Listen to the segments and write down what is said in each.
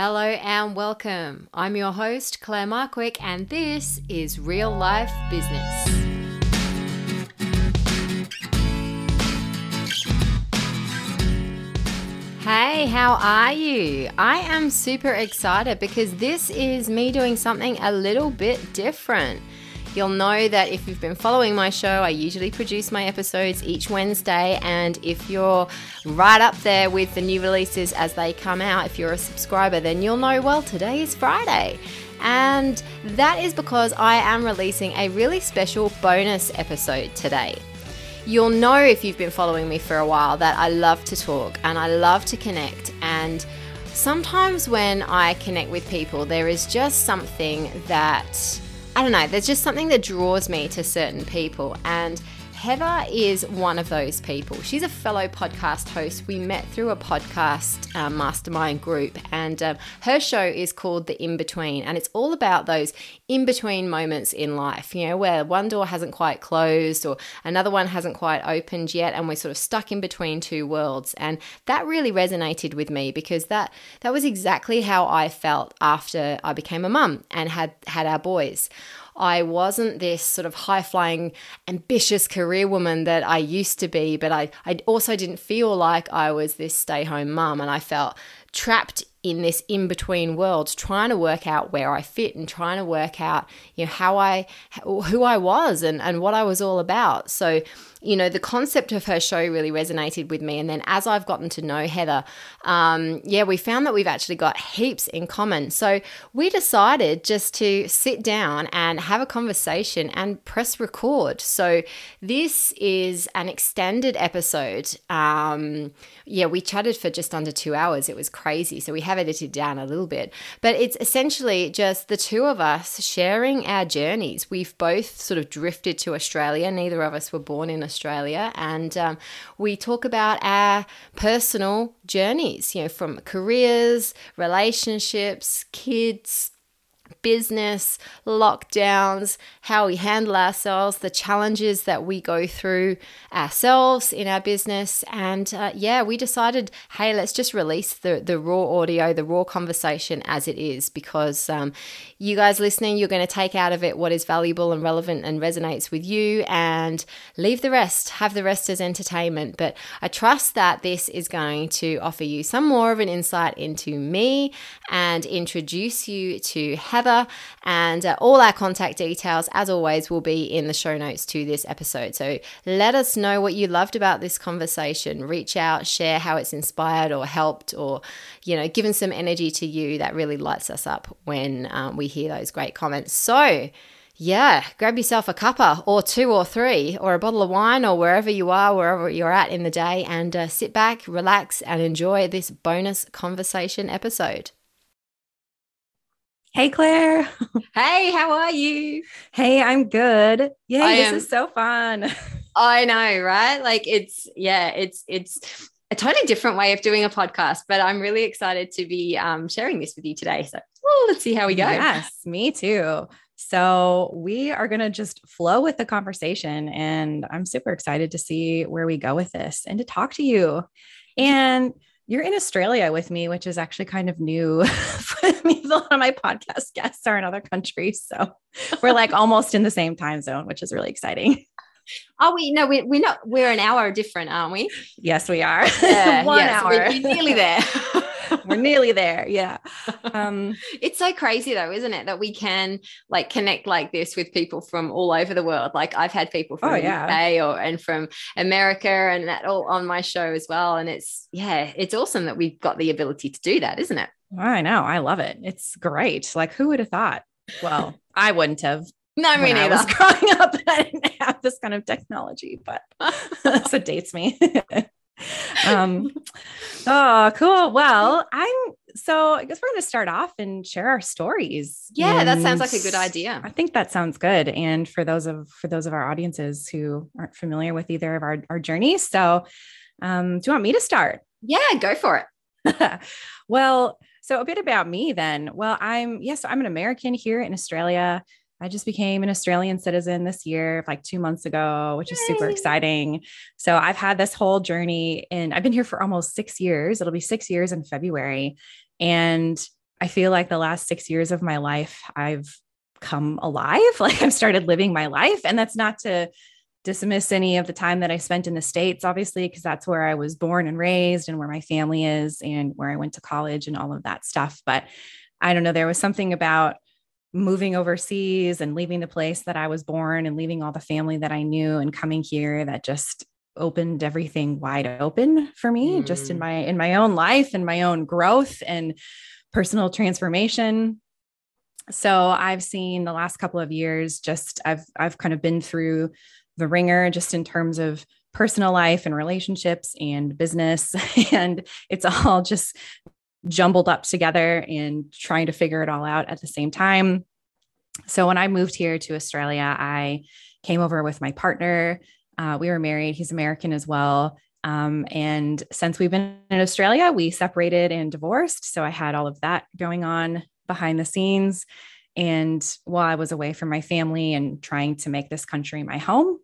Hello and welcome. I'm your host, Claire Markwick, and this is Real Life Business. Hey, how are you? I am super excited because this is me doing something a little bit different. You'll know that if you've been following my show, I usually produce my episodes each Wednesday. And if you're right up there with the new releases as they come out, if you're a subscriber, then you'll know, well, today is Friday. And that is because I am releasing a really special bonus episode today. You'll know if you've been following me for a while that I love to talk and I love to connect. And sometimes when I connect with people, there is just something that I don't know, there's just something that draws me to certain people. And Heather is one of those people. She's a fellow podcast host. We met through a podcast um, mastermind group, and um, her show is called The In Between, and it's all about those in between moments in life, you know, where one door hasn't quite closed or another one hasn't quite opened yet, and we're sort of stuck in between two worlds. And that really resonated with me because that that was exactly how I felt after I became a mum and had had our boys. I wasn't this sort of high flying, ambitious career woman that I used to be, but I, I also didn't feel like I was this stay home mum. And I felt trapped in this in between world, trying to work out where I fit and trying to work out, you know, how I, who I was and, and what I was all about. So, you know, the concept of her show really resonated with me. And then as I've gotten to know Heather, um, yeah, we found that we've actually got heaps in common. So we decided just to sit down and have a conversation and press record. So this is an extended episode. Um, yeah, we chatted for just under two hours. It was crazy. So we have edited down a little bit, but it's essentially just the two of us sharing our journeys. We've both sort of drifted to Australia. Neither of us were born in Australia. And um, we talk about our personal journeys, you know, from careers, relationships, kids, business, lockdowns, how we handle ourselves, the challenges that we go through ourselves in our business. And uh, yeah, we decided, hey, let's just release the, the raw audio, the raw conversation as it is, because um, you guys listening, you're going to take out of it what is valuable and relevant and resonates with you and leave the rest, have the rest as entertainment. But I trust that this is going to offer you some more of an insight into me and introduce you to Heather. And uh, all our contact details, as always, will be in the show notes to this episode. So let us know what you loved about this conversation. Reach out, share how it's inspired or helped or, you know, given some energy to you. That really lights us up when um, we hear those great comments. So, yeah, grab yourself a cuppa or two or three or a bottle of wine or wherever you are, wherever you're at in the day, and uh, sit back, relax, and enjoy this bonus conversation episode. Hey, Claire. Hey, how are you? Hey, I'm good. Yay, I this am, is so fun. I know, right? Like it's, yeah, it's, it's, a totally different way of doing a podcast, but I'm really excited to be um, sharing this with you today. So well, let's see how we go. Yes, me too. So we are going to just flow with the conversation, and I'm super excited to see where we go with this and to talk to you. And you're in Australia with me, which is actually kind of new for me. A lot of my podcast guests are in other countries. So we're like almost in the same time zone, which is really exciting. Oh, we no, we, we're not, we're an hour different, aren't we? Yes, we are. Yeah, One yes, hour. We're, we're nearly there. we're nearly there. Yeah. Um, it's so crazy though, isn't it? That we can like connect like this with people from all over the world. Like I've had people from oh, yeah. UK or and from America and that all on my show as well. And it's yeah, it's awesome that we've got the ability to do that, isn't it? I know. I love it. It's great. Like who would have thought? Well, I wouldn't have, no, me neither. I was growing up, I didn't have this kind of technology, but that's what dates me. um, oh, cool. Well, I'm so I guess we're going to start off and share our stories. Yeah, and that sounds like a good idea. I think that sounds good. And for those of for those of our audiences who aren't familiar with either of our, our journeys. So um, do you want me to start? Yeah, go for it. well, so a bit about me then. Well, I'm yes, I'm an American here in Australia. I just became an Australian citizen this year, like two months ago, which is super exciting. So I've had this whole journey and I've been here for almost six years. It'll be six years in February. And I feel like the last six years of my life, I've come alive. Like I've started living my life. And that's not to dismiss any of the time that I spent in the States, obviously, because that's where I was born and raised and where my family is and where I went to college and all of that stuff. But I don't know, there was something about moving overseas and leaving the place that I was born and leaving all the family that I knew and coming here that just opened everything wide open for me mm. just in mm. my in my own life and my own growth and personal transformation so i've seen the last couple of years just i've i've kind of been through the wringer just in terms of personal life and relationships and business and it's all just jumbled up together and trying to figure it all out at the same time. So when i moved here to australia i came over with my partner. Uh, we were married. He's american as well. Um, and since we've been in australia we separated and divorced. So i had all of that going on behind the scenes. And while i was away from my family and trying to make this country my home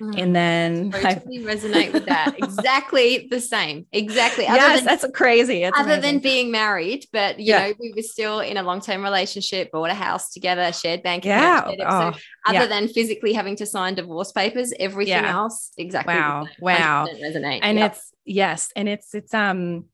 Mm. And then I totally resonate with that. exactly the same. Exactly. Other yes, than, that's crazy. It's other amazing. than being married, but you yeah. know, we were still in a long-term relationship, bought a house together, shared bank yeah. Shared oh, so other yeah. than physically having to sign divorce papers, everything yeah. else exactly. Wow. Wow. Resonate. And yep. it's yes, and it's it's um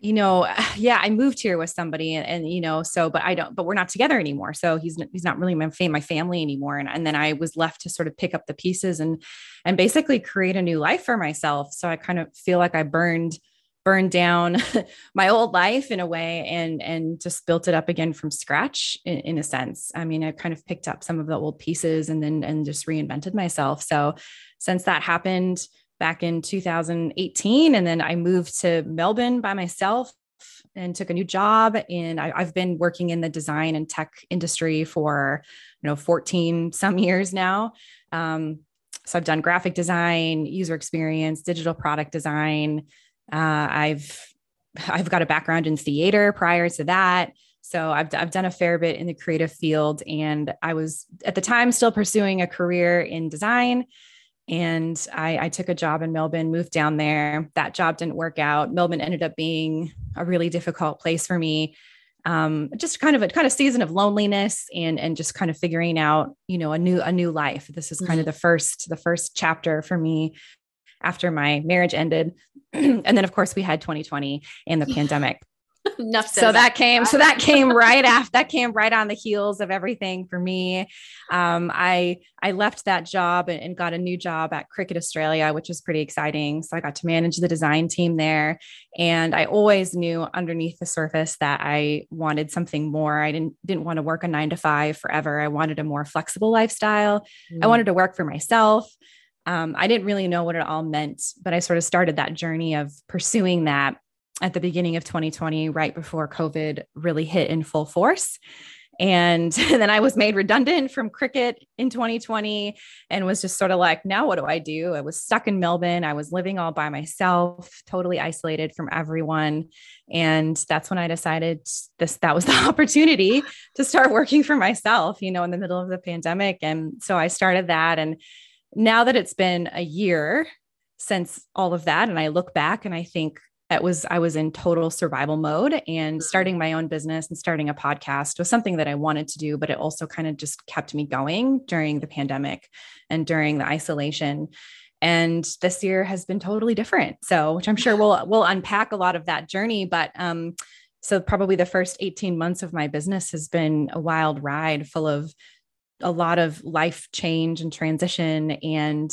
you know, yeah, I moved here with somebody and, and, you know, so, but I don't, but we're not together anymore. So he's, he's not really my, fam- my family anymore. And, and then I was left to sort of pick up the pieces and, and basically create a new life for myself. So I kind of feel like I burned, burned down my old life in a way and, and just built it up again from scratch in, in a sense. I mean, I kind of picked up some of the old pieces and then, and just reinvented myself. So since that happened, back in 2018. And then I moved to Melbourne by myself and took a new job. And I, have been working in the design and tech industry for, you know, 14 some years now. Um, so I've done graphic design, user experience, digital product design. Uh, I've I've got a background in theater prior to that. So I've, I've done a fair bit in the creative field. And I was at the time still pursuing a career in design. And I, I, took a job in Melbourne, moved down there. That job didn't work out. Melbourne ended up being a really difficult place for me. Um, just kind of a kind of season of loneliness and and just kind of figuring out, you know, a new a new life. This is kind mm-hmm. of the first the first chapter for me after my marriage ended. and then of course we had 2020 and the yeah. pandemic. Enough so that came so that came right after that came right on the heels of everything for me. Um, i i left that job and, and, got a new job at cricket australia which was pretty exciting. So i got to manage the design team there. And i always knew underneath the surface that i wanted something more. I didn't didn't want to work a nine to five forever. I wanted a more flexible lifestyle. Mm. i wanted to work for myself. Um, I didn't really know what it all meant, but I sort of started that journey of pursuing that at the beginning of 2020, right before COVID really hit in full force. And then I was made redundant from cricket in 2020 and was just sort of like, now what do I do? I was stuck in Melbourne. I was living all by myself, totally isolated from everyone. And that's when I decided this that was the opportunity to start working for myself, you know, in the middle of the pandemic. And so I started that. And now that it's been a year since all of that, and I look back and I think, that was I was in total survival mode and mm-hmm. starting my own business and starting a podcast was something that I wanted to do but it also kind of just kept me going during the pandemic and during the isolation and this year has been totally different so which I'm sure we'll we'll unpack a lot of that journey but um so probably the first 18 months of my business has been a wild ride full of a lot of life change and transition and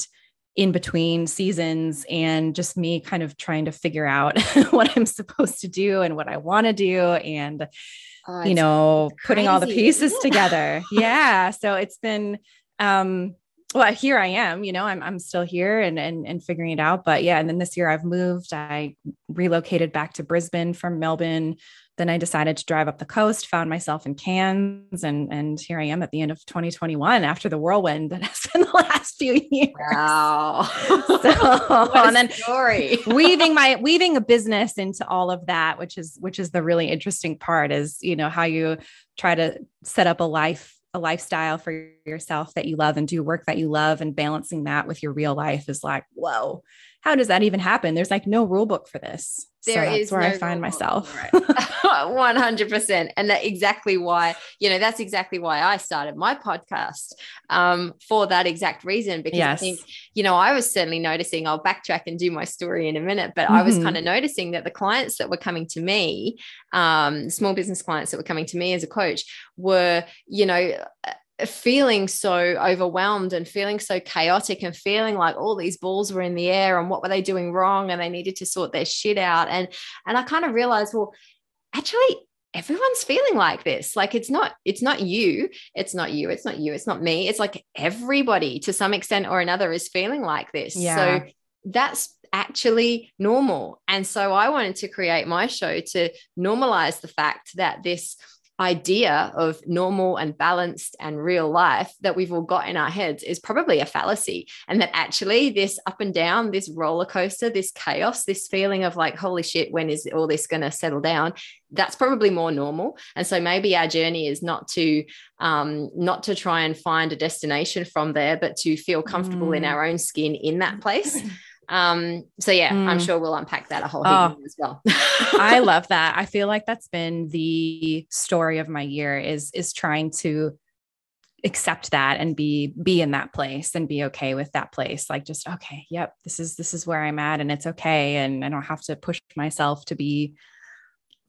in between seasons and just me kind of trying to figure out what I'm supposed to do and what I want to do and oh, you know crazy. putting all the pieces together. yeah, so it's been um well here I am, you know, I'm I'm still here and and and figuring it out, but yeah, and then this year I've moved. I relocated back to Brisbane from Melbourne then I decided to drive up the coast, found myself in Cairns, and and here I am at the end of 2021 after the whirlwind that has been the last few years. Wow! So and then story weaving my weaving a business into all of that, which is which is the really interesting part, is you know how you try to set up a life a lifestyle for yourself that you love and do work that you love and balancing that with your real life is like whoa how does that even happen? There's like no rule book for this. There so that's where no I find myself. One hundred percent, and that exactly why you know that's exactly why I started my podcast um, for that exact reason. Because yes. I think you know I was certainly noticing. I'll backtrack and do my story in a minute, but mm-hmm. I was mm-hmm. kind of noticing that the clients that were coming to me, um, small business clients that were coming to me as a coach, were you know feeling so overwhelmed and feeling so chaotic and feeling like all these balls were in the air and what were they doing wrong and they needed to sort their shit out. And and I kind of realized well actually everyone's feeling like this. Like it's not it's not you. It's not you. It's not you. It's not me. It's like everybody to some extent or another is feeling like this. Yeah. so that's actually normal. And so I wanted to create my show to normalize the fact that this idea of normal and balanced and real life that we've all got in our heads is probably a fallacy. And that actually, this up and down, this roller coaster, this chaos, this feeling of like, holy shit, when is all this going to settle down? That's probably more normal. And so maybe our journey is not to um, not to try and find a destination from there, but to feel comfortable mm. in our own skin in that place. Um, so yeah, mm. I'm sure we'll unpack that a whole oh, as well. I love that. I feel like that's been the story of my year is is trying to accept that and be be in that place and be okay with that place like just okay yep this is this is where i'm at and it's okay and i don't have to push myself to be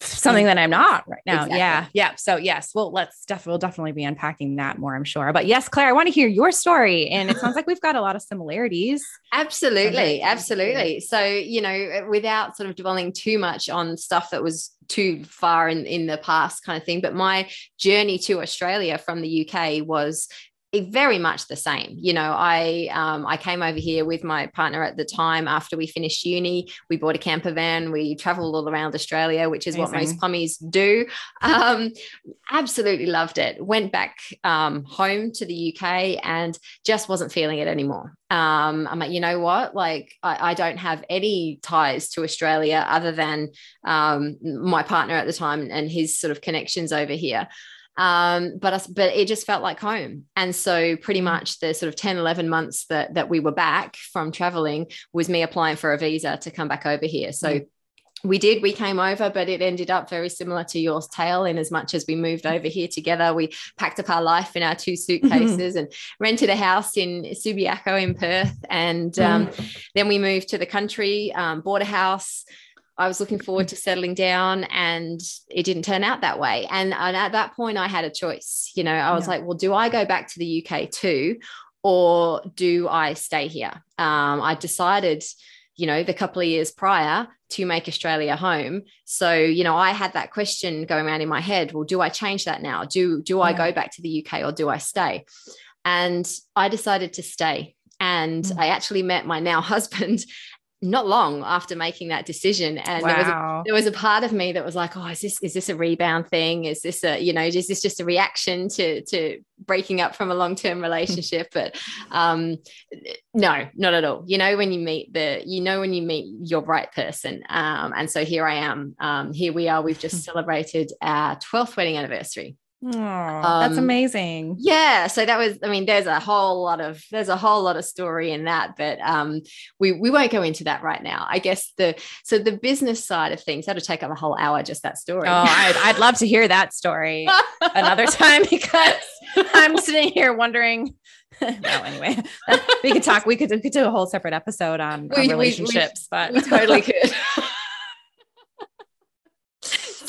something that I'm not right now. Exactly. Yeah. Yeah. So yes, well, let's definitely we'll definitely be unpacking that more, I'm sure. But yes, Claire, I want to hear your story. And it sounds like we've got a lot of similarities. Absolutely. Absolutely. So, you know, without sort of dwelling too much on stuff that was too far in, in the past kind of thing, but my journey to Australia from the UK was very much the same. You know, I um, I came over here with my partner at the time after we finished uni. We bought a camper van. We traveled all around Australia, which is Amazing. what most Pommies do. Um, absolutely loved it. Went back um, home to the UK and just wasn't feeling it anymore. Um, I'm like, you know what? Like, I, I, don't have any ties to Australia other than um, my partner at the time and his sort of connections over here. Um, but us, but it just felt like home. And so pretty mm. much the sort of 10, 11 months that, that we were back from traveling was me applying for a visa to come back over here. So mm we did we came over but it ended up very similar to yours tale in as much as we moved over here together we packed up our life in our two suitcases and rented a house in subiaco in perth and um, mm. then we moved to the country um, bought a house I was looking forward to settling down and it didn't turn out that way. And, and at that point, I had a choice. You know, I was yeah. like, well, do I go back to the UK too? Or do I stay here? Um, I decided, you know, the couple of years prior to make Australia home. So, you know, I had that question going around in my head. Well, do I change that now? Do do I go back to the UK or do I stay? And I decided to stay. And mm. I actually met my now husband not long after making that decision and wow. there, was a, there was a part of me that was like oh is this is this a rebound thing? Is this a you know is this just a reaction to to breaking up from a long-term relationship? But um no not at all. You know when you meet the you know when you meet your right person. Um and so here i am um here we are. We've just celebrated our 12th wedding anniversary Oh, um, that's amazing. Yeah. So that was, I mean, there's a whole lot of, there's a whole lot of story in that, but um, we, we won't go into that right now. I guess the, so the business side of things, that'll take up a whole hour, just that story. Oh, I'd, I'd love to hear that story another time because I'm sitting here wondering, well, anyway, we could talk, we could, we could do a whole separate episode on, we, on relationships, we, we, but we totally could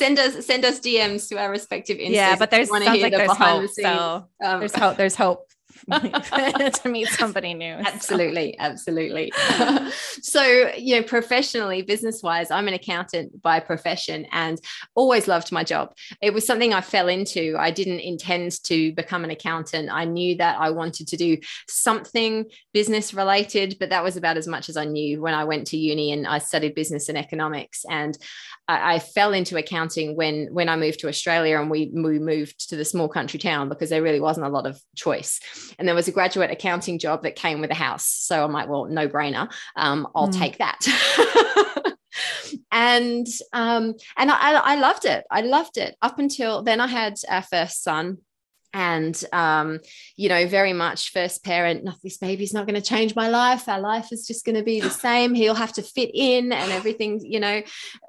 send us send us DMs to our respective Instas. Yeah, but there's sounds like the there's hope. The so um, there's hope. There's hope to meet somebody new. Absolutely, so. absolutely. so, you know, professionally, business wise, I'm an accountant by profession and always loved my job. It was something I fell into. I didn't intend to become an accountant. I knew that I wanted to do something business related, but that was about as much as I knew when I went to uni and I studied business and economics. And I, I fell into accounting when when I moved to Australia and we, we moved to the small country town because there really wasn't a lot of choice. And there was a graduate accounting job that came with a house. So I'm like, well, no brainer. Um, I'll mm. take that. and um, and I, I loved it. I loved it up until then. I had our first son and um, you know very much first parent this baby's not going to change my life our life is just going to be the same he'll have to fit in and everything you know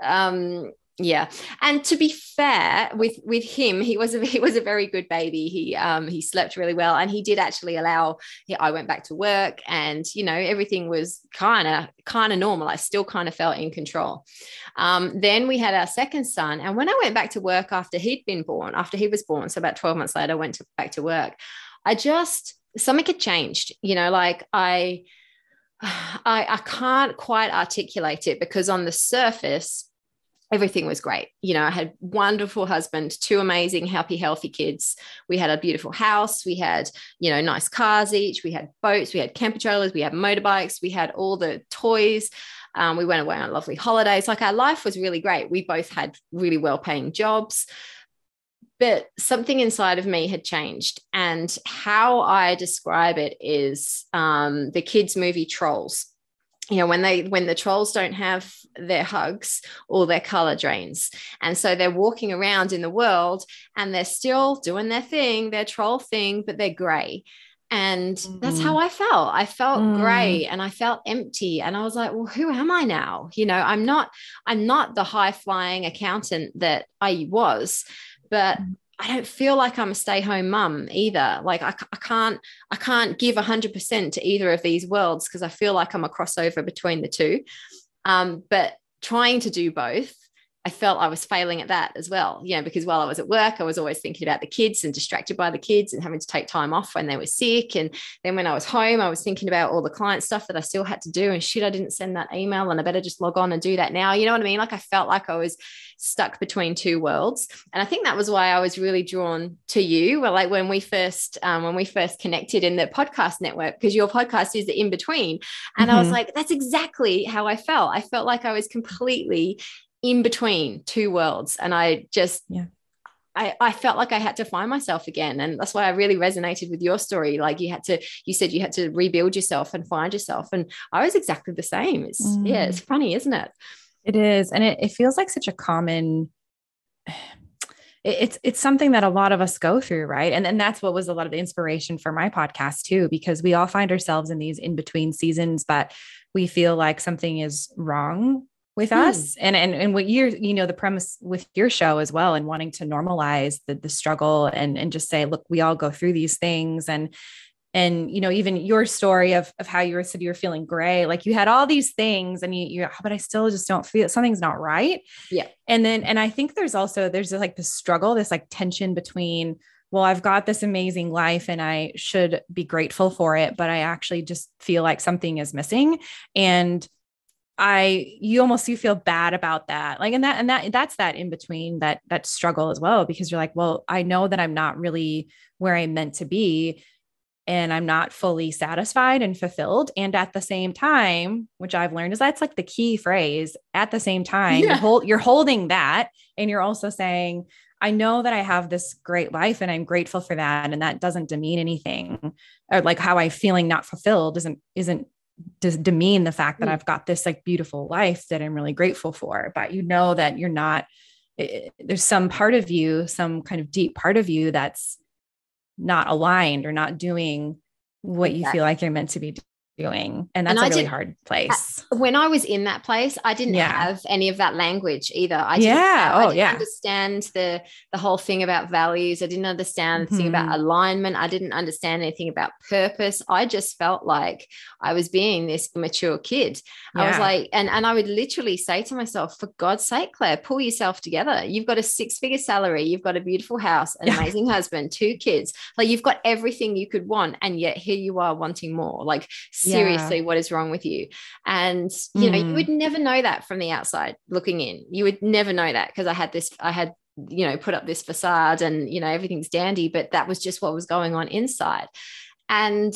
um, yeah. And to be fair with with him he was a he was a very good baby. He um he slept really well and he did actually allow he, i went back to work and you know everything was kind of kind of normal. I still kind of felt in control. Um then we had our second son and when i went back to work after he'd been born after he was born so about 12 months later i went to, back to work i just something had changed. You know like i I, I can't quite articulate it because on the surface everything was great. You know, I had wonderful husband, two amazing, happy, healthy kids. We had a beautiful house. We had, you know, nice cars each. We had boats. We had camper trailers. We had motorbikes. We had all the toys. Um, we went away on lovely holidays. Like our life was really great. We both had really well paying jobs. But something inside of me had changed. And how I describe it is um, the kids' movie Trolls you know when they when the trolls don't have their hugs or their color drains and so they're walking around in the world and they're still doing their thing their troll thing but they're gray and mm. that's how i felt i felt mm. gray and i felt empty and i was like well who am i now you know i'm not i'm not the high flying accountant that i was but mm. I don't feel like I'm a stay home mum either. Like I, I can't, I can't give hundred percent to either of these worlds because I feel like I'm a crossover between the two. Um, but trying to do both I felt I was failing at that as well, you know, because while I was at work, I was always thinking about the kids and distracted by the kids and having to take time off when they were sick. And then when I was home, I was thinking about all the client stuff that I still had to do. And shit, I didn't send that email and I better just log on and do that now. You know what I mean? Like I felt like I was stuck between two worlds. And I think that was why I was really drawn to you. Well, like when we first, um, when we first connected in the podcast network, because your podcast is the in between. And mm-hmm. I was mm-hmm. like, that's exactly how I felt. I felt like I was completely in between two worlds. And I just, yeah. I, I felt like I had to find myself again. And that's why I really resonated with your story. Like you had to, you said you had to rebuild yourself and find yourself. And I was exactly the same. It's, mm. yeah, it's funny, isn't it? It is. And it, it feels like such a common, it's it's something that a lot of us go through right and and that's what was a lot of the inspiration for my podcast too because we all find ourselves in these in between seasons but we feel like something is wrong with hmm. us. And, and and what you're you know the premise with your show as well and wanting to normalize the the struggle and and just say look we all go through these things. And and you know even your story of of how you were said you were feeling gray like you had all these things and you you but I still just don't feel something's not right. Yeah. And then and I think there's also there's this, like this struggle this like tension between well I've got this amazing life and I should be grateful for it but I actually just feel like something is missing. And I you almost you feel bad about that. Like and that and that that's that in between that that struggle as well because you're like, well, I know that I'm not really where I'm meant to be and I'm not fully satisfied and fulfilled and at the same time, which I've learned is that's like the key phrase, at the same time, yeah. you're, hold, you're holding that and you're also saying I know that I have this great life and I'm grateful for that and that doesn't demean anything or like how I feeling not fulfilled isn't isn't does demean the fact that mm. I've got this like beautiful life that I'm really grateful for. But you know that you're not, it, there's some part of you, some kind of deep part of you that's not aligned or not doing what you feel like you're meant to be doing. And that's and a really did, hard place. When I was in that place, I didn't yeah. have any of that language either. I didn't, yeah. I oh, yeah. understand the the whole thing about values. I didn't understand mm-hmm. the thing about mm-hmm. alignment. I didn't understand anything about purpose. I just felt like I was being this immature kid. Yeah. I was like, and and I would literally say to myself, for God's sake, Claire, pull yourself together. You've got a six-figure salary, you've got a beautiful house, an amazing husband, two kids. Like you've got everything you could want. And yet here you are wanting more. Like seriously yeah. what is wrong with you and you know you would mm. never know that from the outside looking in you would never know that because i had this i had you know put up this facade and you know everything's dandy but that was just what was going on inside and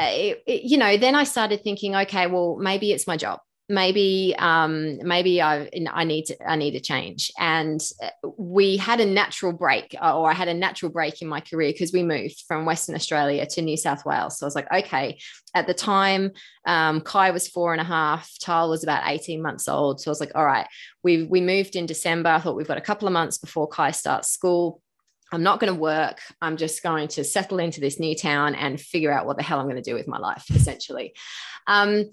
it, it, you know then i started thinking okay well maybe it's my job maybe um, maybe I I need to I need to change. And uh, we had a natural break, uh, or I had a natural break in my career because we moved from Western Australia to New South Wales. So I was like, okay. At the time, um, Kai was four and a half, Tal was about eighteen months old. So I was like, all right, we we moved in December. I thought we've got a couple of months before Kai starts school I'm not going to work. I'm just going to settle into this new town and figure out what the hell I'm going to do with my life, essentially. Um,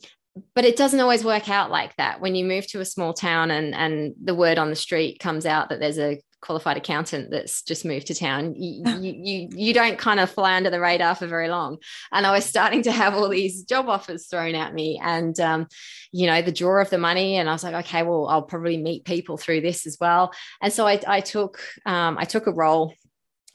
but it doesn't always work out like that. When you move to a small town and and the word on the street comes out that there's a qualified accountant that's just moved to town, you, you, you, don't kind of fly under the radar for very long. And I was starting to have all these job offers thrown at me and, um, you know, the draw of the money. And I was like, okay, well, I'll probably meet people through this as well. And so I, I took, um, I took a role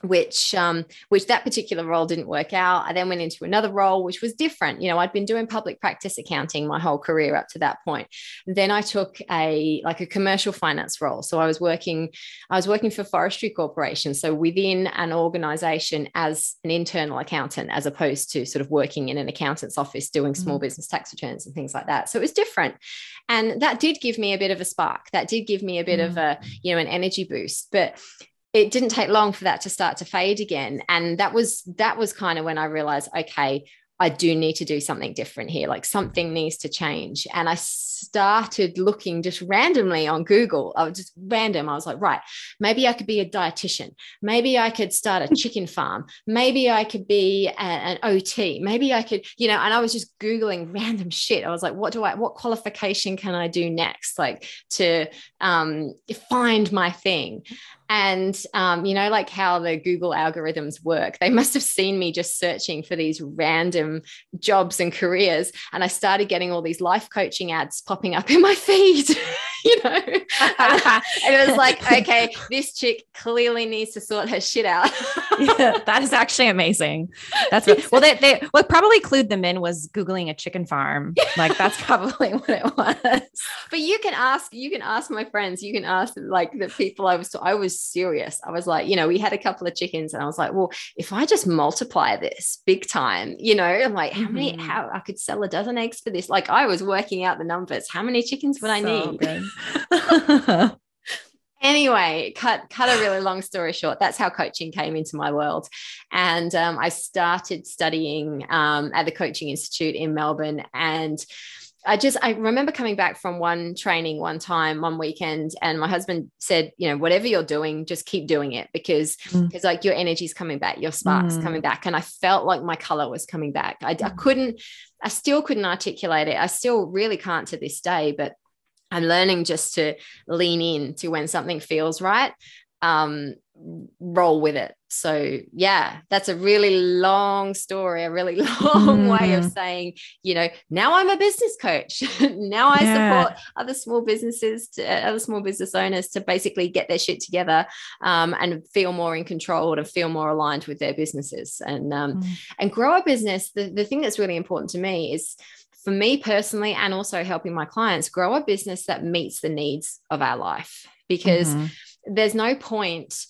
which um, which that particular role didn't work out. I then went into another role which was different. You know, I'd been doing public practice accounting my whole career up to that point. Then I took a like a commercial finance role. So I was working I was working for Forestry Corporation, so within an organization as an internal accountant as opposed to sort of working in an accountant's office doing small mm-hmm. business tax returns and things like that. So it was different. And that did give me a bit of a spark. That did give me a bit mm-hmm. of a, you know, an energy boost. But it didn't take long for that to start to fade again and that was that was kind of when i realized okay I do need to do something different here. Like something needs to change. And I started looking just randomly on Google. I was just random. I was like, right, maybe I could be a dietitian. Maybe I could start a chicken farm. Maybe I could be a, an OT. Maybe I could, you know, and I was just Googling random shit. I was like, what do I, what qualification can I do next? Like to um, find my thing. And, um, you know, like how the Google algorithms work, they must have seen me just searching for these random jobs and careers. And I started getting all these life coaching ads popping up in my feed, you know. and it was like, okay, this chick clearly needs to sort her shit out. yeah, that is actually amazing. That's what, well, they, they, what probably clued them in was Googling a chicken farm. Like that's probably what it was. But you can ask, you can ask my friends, you can ask like the people I was, I was serious. I was like, you know, we had a couple of chickens and I was like, well, if I just multiply this big time, you know, I'm like, how many, mm-hmm. how I could sell a dozen eggs for this? Like I was working out the numbers. How many chickens would so I need? anyway cut cut a really long story short that's how coaching came into my world and um, i started studying um, at the coaching institute in melbourne and I just I remember coming back from one training one time one weekend and my husband said you know whatever you're doing just keep doing it because because mm. like your energy's coming back your sparks mm. coming back and I felt like my color was coming back I, mm. I couldn't I still couldn't articulate it I still really can't to this day but I'm learning just to lean in to when something feels right um, roll with it. So, yeah, that's a really long story, a really long mm. way of mm. saying, you know, now I'm a business coach. now I yeah. support other small businesses, to, uh, other small business owners to basically get their shit together um, and feel more in control and feel more aligned with their businesses and um, mm. and grow a business. The, the thing that's really important to me is for me personally, and also helping my clients grow a business that meets the needs of our life because. Mm-hmm there's no point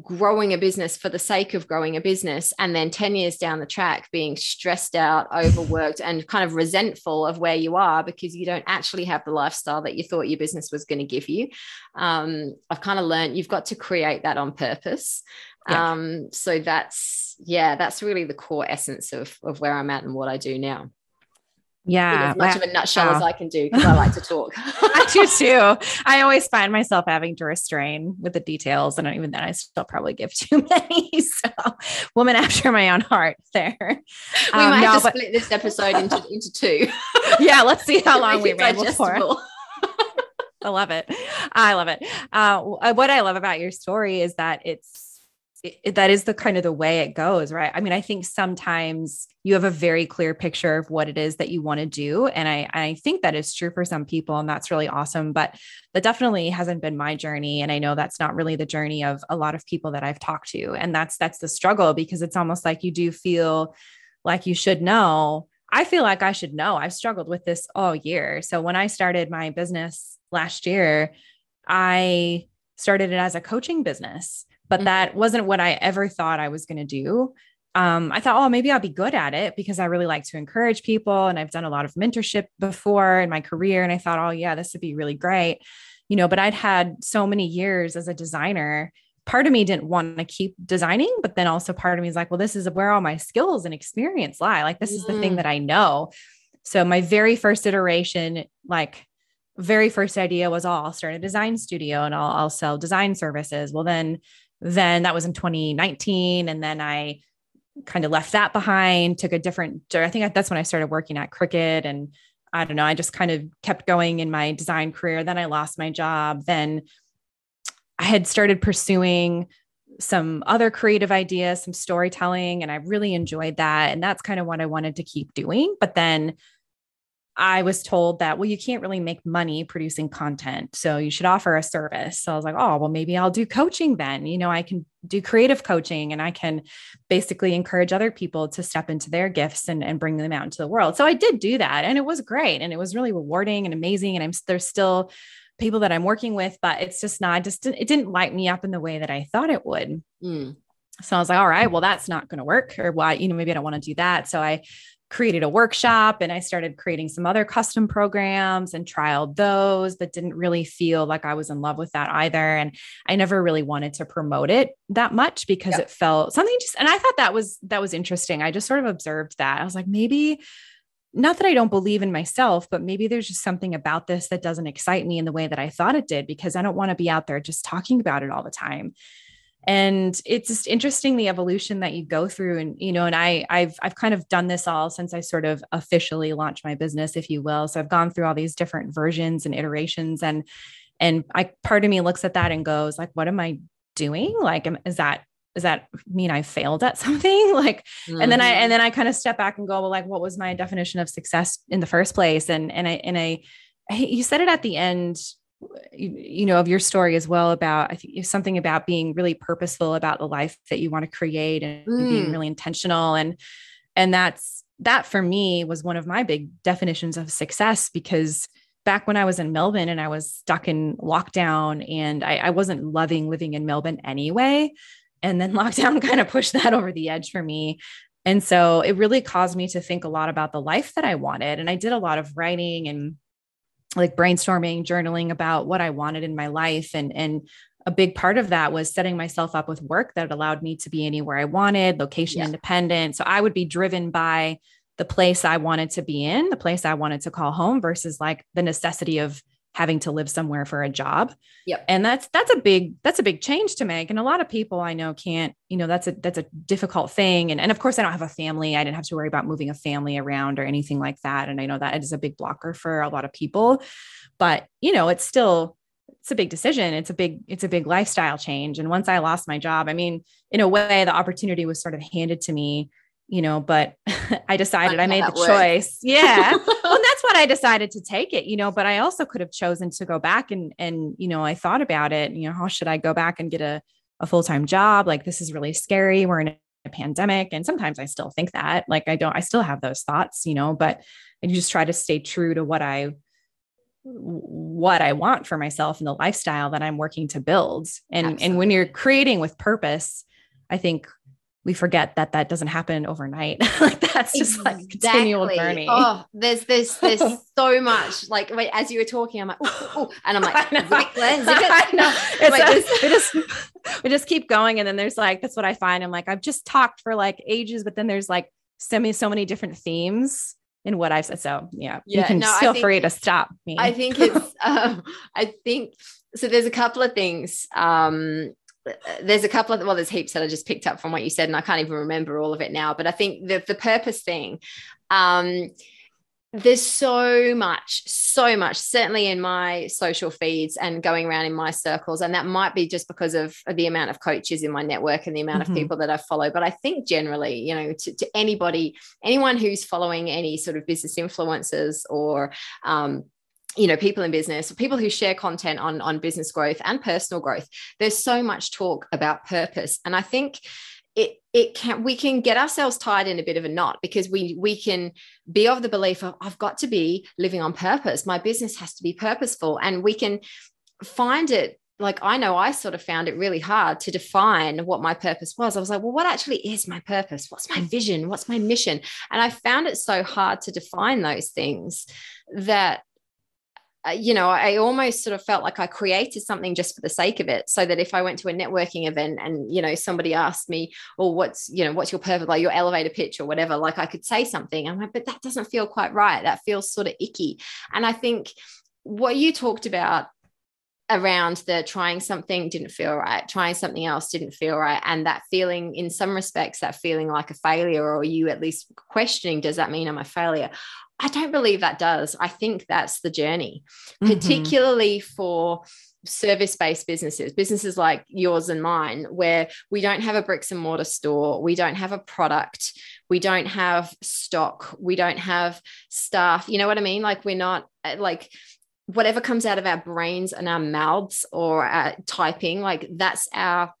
growing a business for the sake of growing a business and then 10 years down the track being stressed out overworked and kind of resentful of where you are because you don't actually have the lifestyle that you thought your business was going to give you um, i've kind of learned you've got to create that on purpose yeah. um, so that's yeah that's really the core essence of, of where i'm at and what i do now yeah as much of a nutshell as i can do because i like to talk. I do too. I always find myself having to restrain with the details and even then i still probably give too many. So woman after my own heart there. We um, might no, have to but- split this episode into, into two. Yeah let's see how long we ramble for. i love it. I love it. Uh, what i love about your story is that it's it, that is the kind of the way it goes, right? I mean, I think sometimes you have a very clear picture of what it is that you want to do, and I I think that is true for some people, and that's really awesome. But that definitely hasn't been my journey, and I know that's not really the journey of a lot of people that I've talked to, and that's that's the struggle because it's almost like you do feel like you should know. I feel like I should know. I've struggled with this all year. So when I started my business last year, I started it as a coaching business but mm-hmm. that wasn't what I ever thought I was going to do. Um, I thought, oh, maybe I'll be good at it because I really like to encourage people and I've done a lot of mentorship before in my career. And I thought, oh, yeah, this would be really great. You know, but I'd had so many years as a designer. Part of me didn't want to keep designing, but then also part of me is like, well, this is where all my skills and experience lie. Like, this is the thing mm. that I know. So, my very first iteration, like, very first idea was, oh, I'll start a design studio and I'll, I'll sell design services. Well, then then that was in 2019. And then I kind of left that behind, took a different, I think that's when I started working at Cricket. And I don't know, I just kind of kept going in my design career. Then I lost my job. Then I had started pursuing some other creative ideas, some storytelling, and I really enjoyed that. And that's kind of what I wanted to keep doing. But then I was told that, well, you can't really make money producing content. So you should offer a service. So I was like, oh, well, maybe I'll do coaching then. You know, I can do creative coaching and I can basically encourage other people to step into their gifts and, and bring them out into the world. So I did do that. And it was great. And it was really rewarding and amazing. And I'm there's still people that I'm working with, but it's just not, just it didn't light me up in the way that I thought it would. Mm. So I was like, all right, well, that's not going to work. Or why, you know, maybe I don't want to do that. So I created a workshop and I started creating some other custom programs and trialed those, but didn't really feel like I was in love with that either. And I never really wanted to promote it that much because it felt something just, and I thought that was, that was interesting. I just sort of observed that. I was like, maybe not that I don't believe in myself, but maybe there's just something about this that doesn't excite me in the way that I thought it did because I don't want to be out there just talking about it all the time and it's just interesting the evolution that you go through and you know and i i've i've kind of done this all since i sort of officially launched my business if you will so i've gone through all these different versions and iterations and and i part of me looks at that and goes like what am i doing like am, is that does that mean I failed at something? like, mm-hmm. and then I, and mm-hmm. then I kind of step back and go, well, like, what was my definition of success in the first place? And, and I, and I, you said it at the end you know of your story as well about i think something about being really purposeful about the life that you want to create and mm. being really intentional and and that's that for me was one of my big definitions of success because back when i was in melbourne and i was stuck in lockdown and I, I wasn't loving living in melbourne anyway and then lockdown kind of pushed that over the edge for me and so it really caused me to think a lot about the life that i wanted and i did a lot of writing and like brainstorming, journaling about what I wanted in my life. And, and a big part of that was setting myself up with work that allowed me to be anywhere I wanted, location yeah. independent. So I would be driven by the place I wanted to be in, the place I wanted to call home versus like the necessity of having to live somewhere for a job. Yep. And that's that's a big that's a big change to make and a lot of people I know can't, you know, that's a that's a difficult thing and and of course I don't have a family. I didn't have to worry about moving a family around or anything like that and I know that is a big blocker for a lot of people. But, you know, it's still it's a big decision. It's a big it's a big lifestyle change and once I lost my job, I mean, in a way the opportunity was sort of handed to me you know, but I decided I made the choice. Yeah. well, that's what I decided to take it, you know, but I also could have chosen to go back and, and, you know, I thought about it, you know, how should I go back and get a, a full-time job? Like, this is really scary. We're in a pandemic. And sometimes I still think that, like, I don't, I still have those thoughts, you know, but I just try to stay true to what I, what I want for myself and the lifestyle that I'm working to build. And, Absolutely. and when you're creating with purpose, I think we forget that that doesn't happen overnight. like that's just exactly. like continual journey. Oh, there's there's there's so much. Like wait, as you were talking, I'm like, ooh, and I'm like, Zickler, Zickler. No, it's like, a, just, we just we just keep going, and then there's like that's what I find. I'm like, I've just talked for like ages, but then there's like so many so many different themes in what I've said. So yeah, yeah you can no, feel free to stop me. I think it's um, I think so. There's a couple of things. Um, there's a couple of well there's heaps that i just picked up from what you said and i can't even remember all of it now but i think the, the purpose thing um, there's so much so much certainly in my social feeds and going around in my circles and that might be just because of, the amount of coaches in my network and the amount mm-hmm. of people that i follow but i think generally you know to, to, anybody anyone who's following any sort of business influencers or um, you know people in business people who share content on on business growth and personal growth there's so much talk about purpose and i think it it can we can get ourselves tied in a bit of a knot because we we can be of the belief of I've got to be living on purpose my business has to be purposeful and we can find it like I know I sort of found it really hard to define what my purpose was. I was like, well, what actually is my purpose? What's my vision? What's my mission? And I found it so hard to define those things that Uh, you know, I almost sort of felt like I created something just for the sake of it. So that if I went to a networking event and, you know, somebody asked me, well, what's, you know, what's your perfect, like your elevator pitch or whatever, like I could say something. I'm like, but that doesn't feel quite right. That feels sort of icky. And I think what you talked about around the trying something didn't feel right, trying something else didn't feel right. And that feeling, in some respects, that feeling like a failure, or you at least questioning, does that mean I'm a failure? I don't believe that does. I think that's the journey, mm-hmm. particularly for service based businesses, businesses like yours and mine, where we don't have a bricks and mortar store, we don't have a product, we don't have stock, we don't have staff. You know what I mean? Like, we're not uh, like, whatever comes out of our brains and our mouths or uh, typing like that's our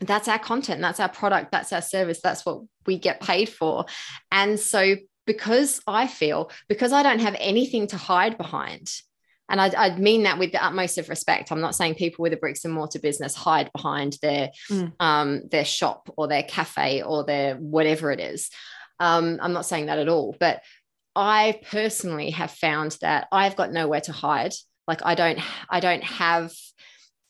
that's our content that's our product that's our service that's what we get paid for and so because i feel because i don't have anything to hide behind and I, I, mean that with the utmost of respect. I'm not saying people with a bricks and mortar business hide behind their mm. um, their shop or their cafe or their whatever it is. Um, I'm not saying that at all. But I personally have found that I've got nowhere to hide. Like I don't, I don't have,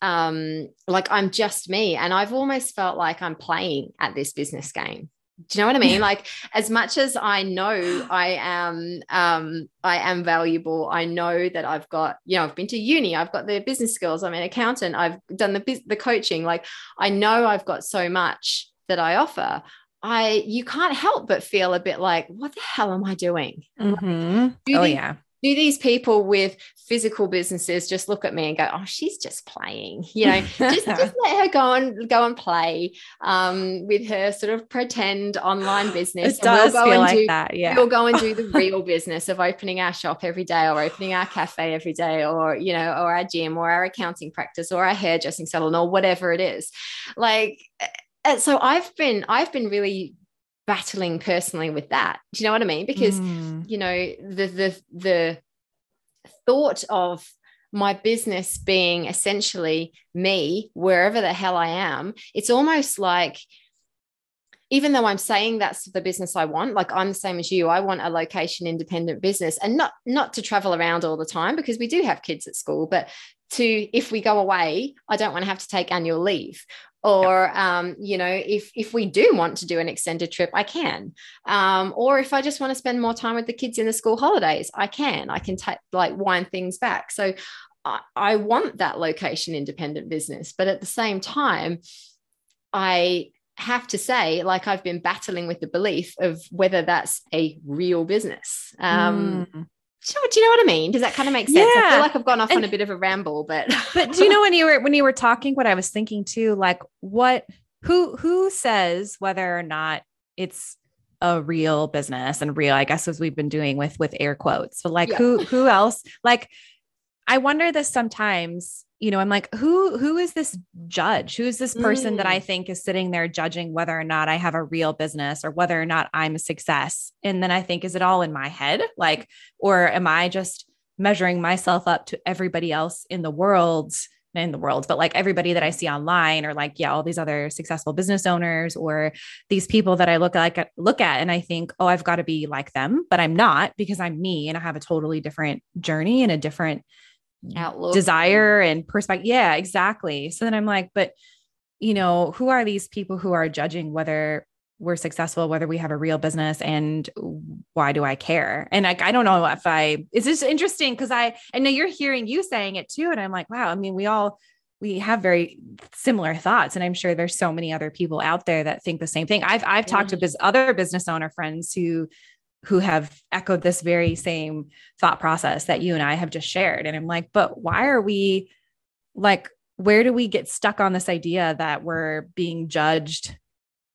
um, like I'm just me, and I've almost felt like I'm playing at this business game. Do you know what I mean? like as much as I know I am, um, I am valuable. I know that I've got, you know, I've been to uni. I've got the business skills. I'm an accountant. I've done the the coaching. Like I know I've got so much that I offer. I you can't help but feel a bit like, what the hell am I doing? Mm-hmm. Do oh yeah. Do these people with physical businesses just look at me and go, "Oh, she's just playing," you know? just, just let her go and go and play um, with her sort of pretend online business. It does we'll feel like do, that. Yeah, we'll go and do the real business of opening our shop every day, or opening our cafe every day, or you know, or our gym, or our accounting practice, or our hairdressing salon, or whatever it is. Like and so I've been I've been really battling personally with that. Do you know what I mean? Because mm. you know the the the thought of my business being essentially me wherever the hell I am, it's almost like even though I'm saying that's the business I want, like I'm the same as you, I want a location independent business and not not to travel around all the time because we do have kids at school, but to if we go away, I don't want to have to take annual leave. Or um, you know if if we do want to do an extended trip i can. Um, or if i just want to spend more time with the kids in the school holidays i can. I can take like wind things back. So I, I want that location independent business but at the same time i have to say like i've been battling with the belief of whether that's a real business. Um, mm do you know what I mean? Does that kind of make sense? Yeah. I feel like I've gone off and, on a bit of a ramble, but but do you know when you were when you were talking, what I was thinking too, like what who who says whether or not it's a real business and real, I guess as we've been doing with with air quotes. But like yeah. who who else like I wonder this sometimes, you know, I'm like, who who is this judge? Who is this person mm. that I mm. think is sitting there judging whether or not I have a real business or whether or not I'm a success? And then I think, is it all in my head? Like, or am I just measuring myself up to everybody else in the world? in the world, but like everybody that I see online or like, yeah, all these other successful business owners or these people that I look like look at and I think, oh, I've got to be like them, but I'm not because I'm me and I have a totally different journey and a different outlook. desire and perspective yeah exactly. So then i'm like but you know who are these people who are judging whether we're successful whether we have a real business and why do i care? And like i don't know if i it's just interesting? Because i i know you're hearing you saying it too and i'm like wow i mean we all we have very similar thoughts and i'm sure there's so many other people out there that think the same thing. I've i've talked to mm. biz- other business owner friends who who have echoed this very same thought process that you and I have just shared. And I'm like, but why are we like, where do we get stuck on this idea that we're being judged?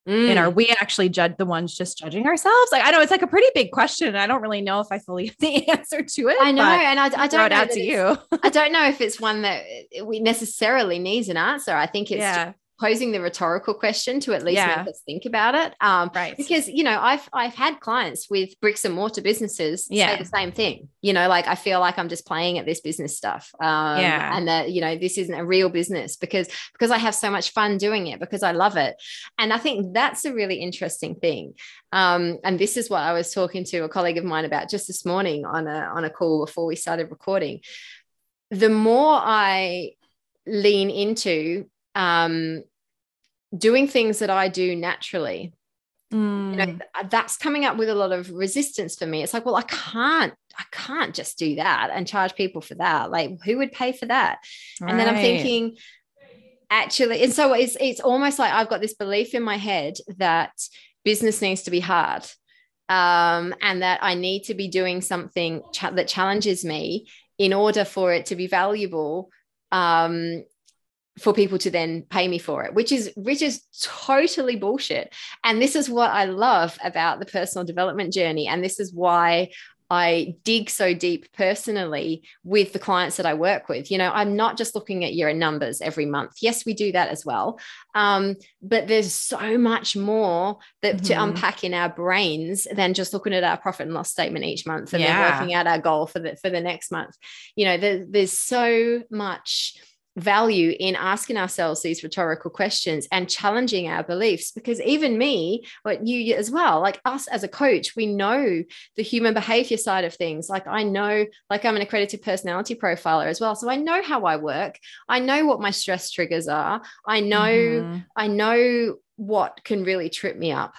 Mm. And are mm. we actually judge the ones just judging ourselves? Like, I know it's like a pretty big question. I don't really know if I fully have the answer to it. I know. And I, I don't know out to you. I don't know if it's one that we necessarily needs an answer. I think it's yeah posing the rhetorical question to at least yeah. make us think about it. Um, right. Because you know, I've I've had clients with bricks and mortar businesses yeah. say the same thing. You know, like I feel like I'm just playing at this business stuff. Um, yeah. And that you know this isn't a real business because because I have so much fun doing it because I love it, and I think that's a really interesting thing. Um, and this is what I was talking to a colleague of mine about just this morning on a on a call before we started recording. The more I lean into um, doing things that I do naturally Mm. You know, that's coming up with a lot of resistance for me. It's like, well, I can't, I can't just do that and charge people for that. Like, who would pay for that? Right. And then I'm thinking, actually, and so it's it's almost like I've got this belief in my head that business needs to be hard. Um, and that I need to be doing something cha- that challenges me in order for it to be valuable um, for people to then pay me for it which is which is totally bullshit and this is what i love about the personal development journey and this is why I dig so deep personally with the clients that I work with. You know, I'm not just looking at your numbers every month. Yes, we do that as well. Um, but there's so much more that mm-hmm. to unpack in our brains than just looking at our profit and loss statement each month and yeah. then working out our goal for the for the next month. You know, there, there's so much value in asking ourselves these rhetorical questions and challenging our beliefs. Because even me but you as well like us as a coach we know the human behavior side of things. Like i know like i'm an accredited personality profiler as well. So i know how i work. I know what my stress triggers are. I know mm-hmm. i know what can really trip me up.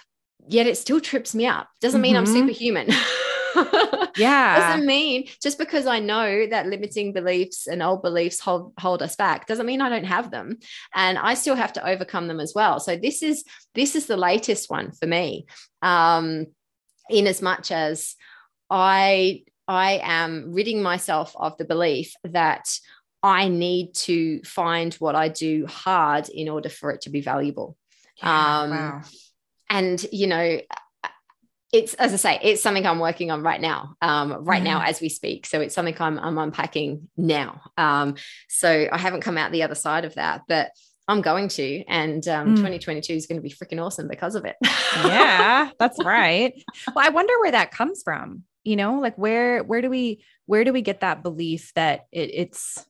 Yet it still trips me up. Doesn't mean mm-hmm. i'm superhuman yeah. It doesn't mean just because I know that limiting beliefs and old beliefs hold, hold us back doesn't mean I don't have them. And I still have to overcome them as well. So this is this is the latest one for me. Um, in as much as I I am ridding myself of the belief that I need to find what I do hard in order for it to be valuable. Yeah, um, wow. And, you know, it's as I say, it's something I'm working on right now, um, right mm. now as we speak. So it's something I'm, I'm unpacking now. Um, so I haven't come out the other side of that, but I'm going to, and um, mm. 2022 is going to be freaking awesome because of it. yeah, that's right. Well, I wonder where that comes from. You know, like where where do we where do we get that belief that it, it's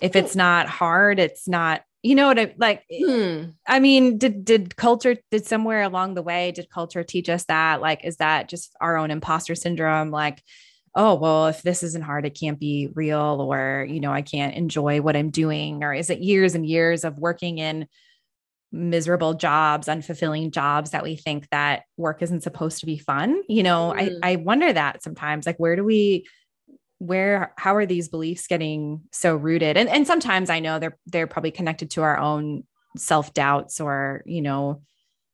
if it's not hard, it's not you know what I like hmm. I mean did did culture did somewhere along the way did culture teach us that? Like is that just our own imposter syndrome? Like oh well if this isn't hard it can't be real or you know I can't enjoy what I'm doing or is it years and years of working in miserable jobs unfulfilling jobs that we think that work isn't supposed to be fun? You know I I wonder that sometimes. Like where do we where how are these beliefs getting so rooted? And and sometimes i know they're they're probably connected to our own self doubts or you know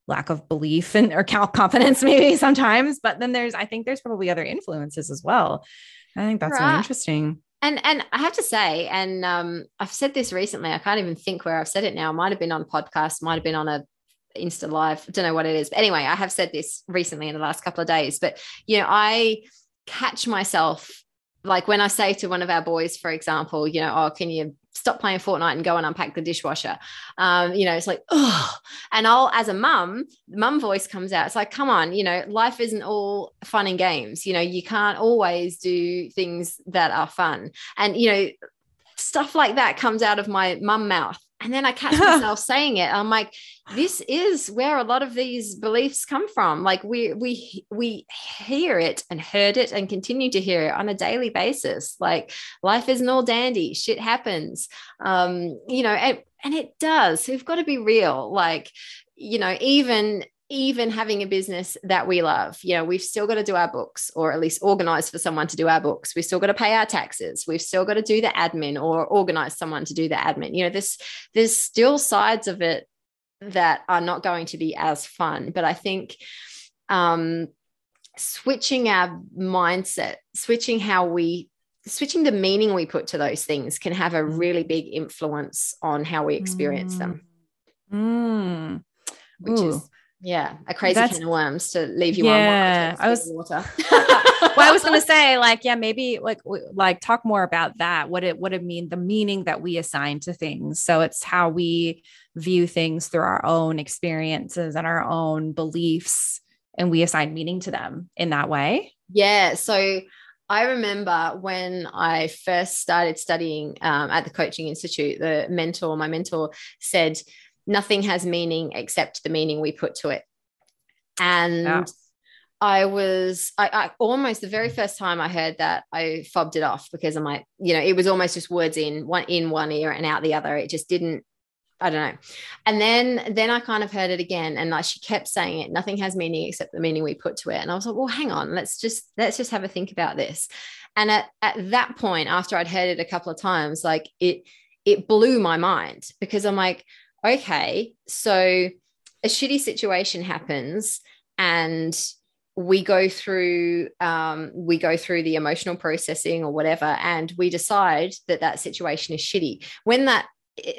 lack of belief and or confidence maybe sometimes but then there's i think there's probably other influences as well. I think that's right. really interesting. And and i have to say and um, i've said this recently i can't even think where i've said it now. Might have been on podcast might have been on a insta live don't know what it is. But anyway i have said this recently in the last couple of days but you know i catch myself like when I say to one of our boys, for example, you know, oh, can you stop playing Fortnite and go and unpack the dishwasher? Um, you know, it's like, oh, and I'll, as a mum, mum voice comes out. It's like, come on, you know, life isn't all fun and games. You know, you can't always do things that are fun. And, you know, stuff like that comes out of my mum mouth and then I catch myself saying it. I'm like, this is where a lot of these beliefs come from. Like we we we hear it and heard it and continue to hear it on a daily basis. Like life isn't all dandy. Shit happens. Um, you know, and, and it does. We've got to be real. Like, you know, even even having a business that we love, you know, we've still got to do our books or at least organize for someone to do our books. We've still got to pay our taxes. We've still got to do the admin or organize someone to do the admin. You know, there's there's still sides of it that are not going to be as fun. But I think um switching our mindset, switching how we switching the meaning we put to those things can have a really big influence on how we experience mm. them. Mm. Which Ooh. is yeah, a crazy That's, can of worms to leave you yeah, on. I was water. well, I was gonna say, like, yeah, maybe like like talk more about that. What it what it mean, the meaning that we assign to things. So it's how we view things through our own experiences and our own beliefs, and we assign meaning to them in that way. Yeah. So I remember when I first started studying um, at the Coaching Institute, the mentor, my mentor said, nothing has meaning except the meaning we put to it. And yeah. I was, I, I, almost the very first time I heard that, I fobbed it off because I'm like, you know, it was almost just words in one in one ear and out the other. It just didn't, I don't know. And then then I kind of heard it again and like she kept saying it nothing has meaning except the meaning we put to it and I was like well hang on let's just let's just have a think about this. And at, at that point after I'd heard it a couple of times like it it blew my mind because I'm like okay so a shitty situation happens and we go through um, we go through the emotional processing or whatever and we decide that that situation is shitty. When that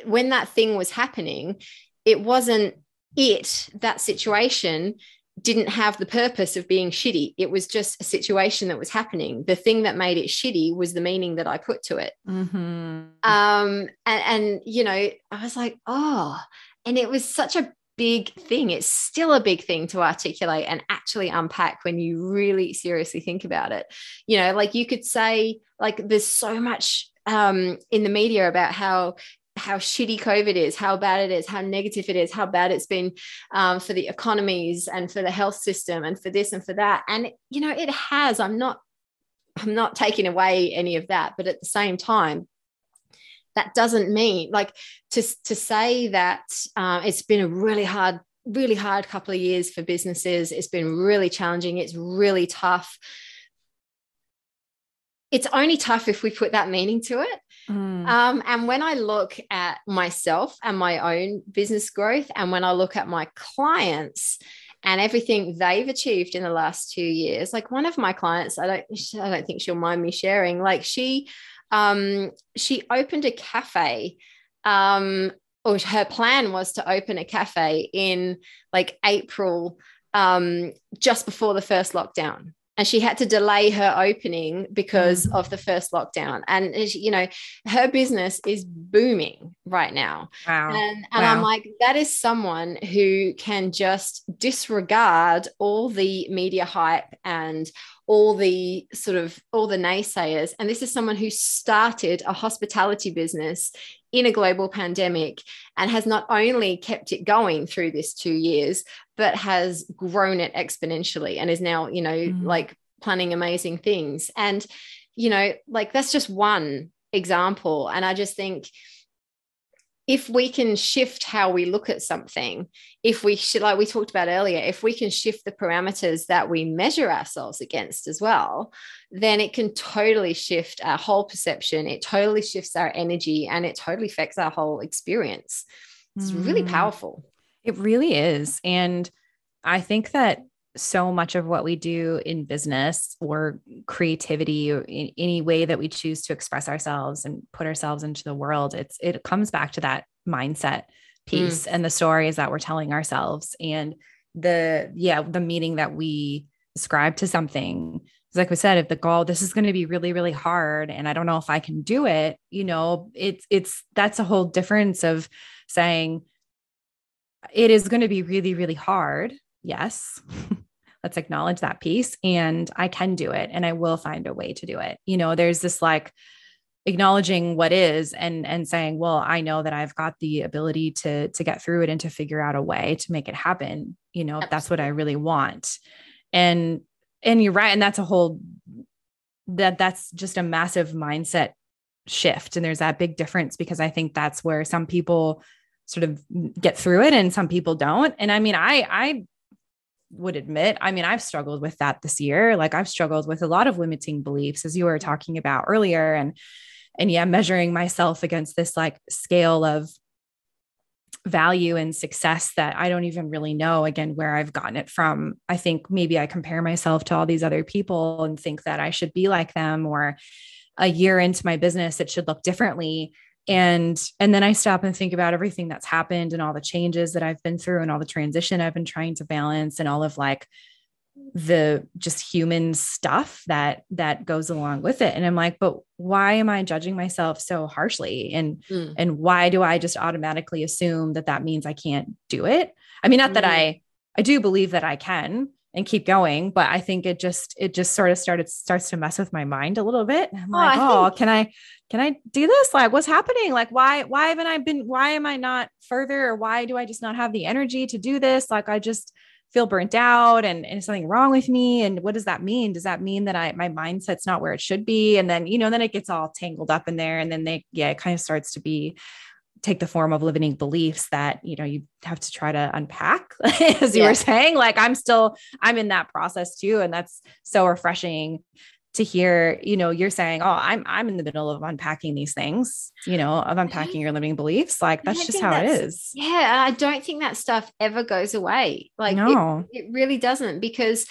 when that thing was happening it wasn't it that situation didn't have the purpose of being shitty it was just a situation that was happening the thing that made it shitty was the meaning that i put to it mm-hmm. um and, and you know i was like oh and it was such a big thing. It's still a big thing to articulate and actually unpack when you really seriously think about it. You know, like you could say, like, there's so much um, in the media about how how shitty COVID is, how bad it is, how negative it is, how bad it's been um, for the economies and for the health system and for this and for that. And you know, it has. I'm not, I'm not taking away any of that, but at the same time, that doesn't mean like to, to say that uh, it's been a really hard really hard couple of years for businesses it's been really challenging it's really tough it's only tough if we put that meaning to it mm. um, and when i look at myself and my own business growth and when i look at my clients and everything they've achieved in the last two years like one of my clients i don't i don't think she'll mind me sharing like she um, she opened a cafe. Um, or her plan was to open a cafe in like April, um, just before the first lockdown and she had to delay her opening because mm. of the first lockdown and you know her business is booming right now wow. and, and wow. i'm like that is someone who can just disregard all the media hype and all the sort of all the naysayers and this is someone who started a hospitality business in a global pandemic and has not only kept it going through this 2 years but has grown it exponentially and is now, you know, mm. like planning amazing things. And, you know, like that's just one example. And I just think if we can shift how we look at something, if we should, like we talked about earlier, if we can shift the parameters that we measure ourselves against as well, then it can totally shift our whole perception. It totally shifts our energy and it totally affects our whole experience. It's mm. really powerful. It really is. And I think that so much of what we do in business or creativity or in any way that we choose to express ourselves and put ourselves into the world it's it comes back to that mindset piece mm. and the stories that we're telling ourselves and the yeah the meaning that we ascribe to something like we said if the goal this is going to be really really hard and i don't know if i can do it you know it's it's that's a whole difference of saying it is going to be really, really hard. Yes. Let's acknowledge that piece. And I can do it and I will find a way to do it. You know, there's this like acknowledging what is and and saying, well, I know that I've got the ability to to get through it and to figure out a way to make it happen. You know, Absolutely. that's what I really want. And and you're right. And that's a whole that that's just a massive mindset shift. And there's that big difference because I think that's where some people sort of get through it and some people don't and i mean i i would admit i mean i've struggled with that this year like i've struggled with a lot of limiting beliefs as you were talking about earlier and and yeah measuring myself against this like scale of value and success that I don't even really know again where I've gotten it from. I think maybe I compare myself to all these other people and think that I should be like them or a year into my business it should look differently and and then i stop and think about everything that's happened and all the changes that i've been through and all the transition i've been trying to balance and all of like the just human stuff that that goes along with it and i'm like but why am i judging myself so harshly and mm. and why do i just automatically assume that that means i can't do it i mean not mm. that i i do believe that i can and keep going. But i think it just it just sort of started starts to mess with my mind a little bit. I'm oh, like oh think- can i can i do this? Like what's happening? Like why why haven't i been why am i not further? Or why do i just not have the energy to do this? Like i just feel burnt out and, and something wrong with me? And what does that mean? Does that mean that i my mindset's not where it should be? And then you know then it gets all tangled up in there and then they yeah it kind of starts to be take the form of limiting beliefs that you know you have to try to unpack as you yeah. were saying like i'm still i'm in that process too and that's so refreshing to hear you know you're saying oh i'm i'm in the middle of unpacking these things you know of unpacking your limiting beliefs like that's just how it is yeah i don't think that stuff ever goes away like no. it, it really doesn't because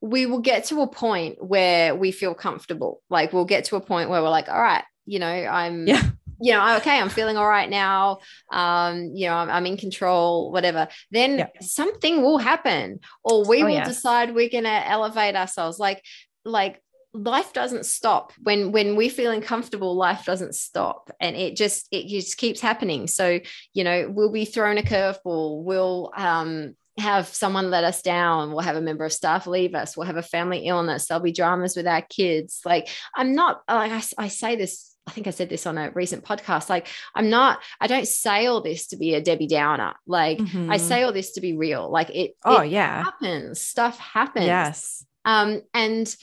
we will get to a point where we feel comfortable like we'll get to a point where we're like all right you know i'm yeah you know, okay, I'm feeling all right now. Um, you know, I'm, I'm in control, whatever. Then yeah. something will happen, or we oh, will yeah. decide we're going to elevate ourselves. Like, like life doesn't stop when when we're feeling comfortable. Life doesn't stop, and it just it just keeps happening. So, you know, we'll be thrown a curveball. We'll um, have someone let us down. We'll have a member of staff leave us. We'll have a family illness. There'll be dramas with our kids. Like, I'm not like I, I say this I think I said this on a recent podcast. Like, I'm not, I don't say all this to be a Debbie Downer. Like, mm-hmm. I say all this to be real. Like, it, oh, it yeah, happens. Stuff happens. Yes. Um, and,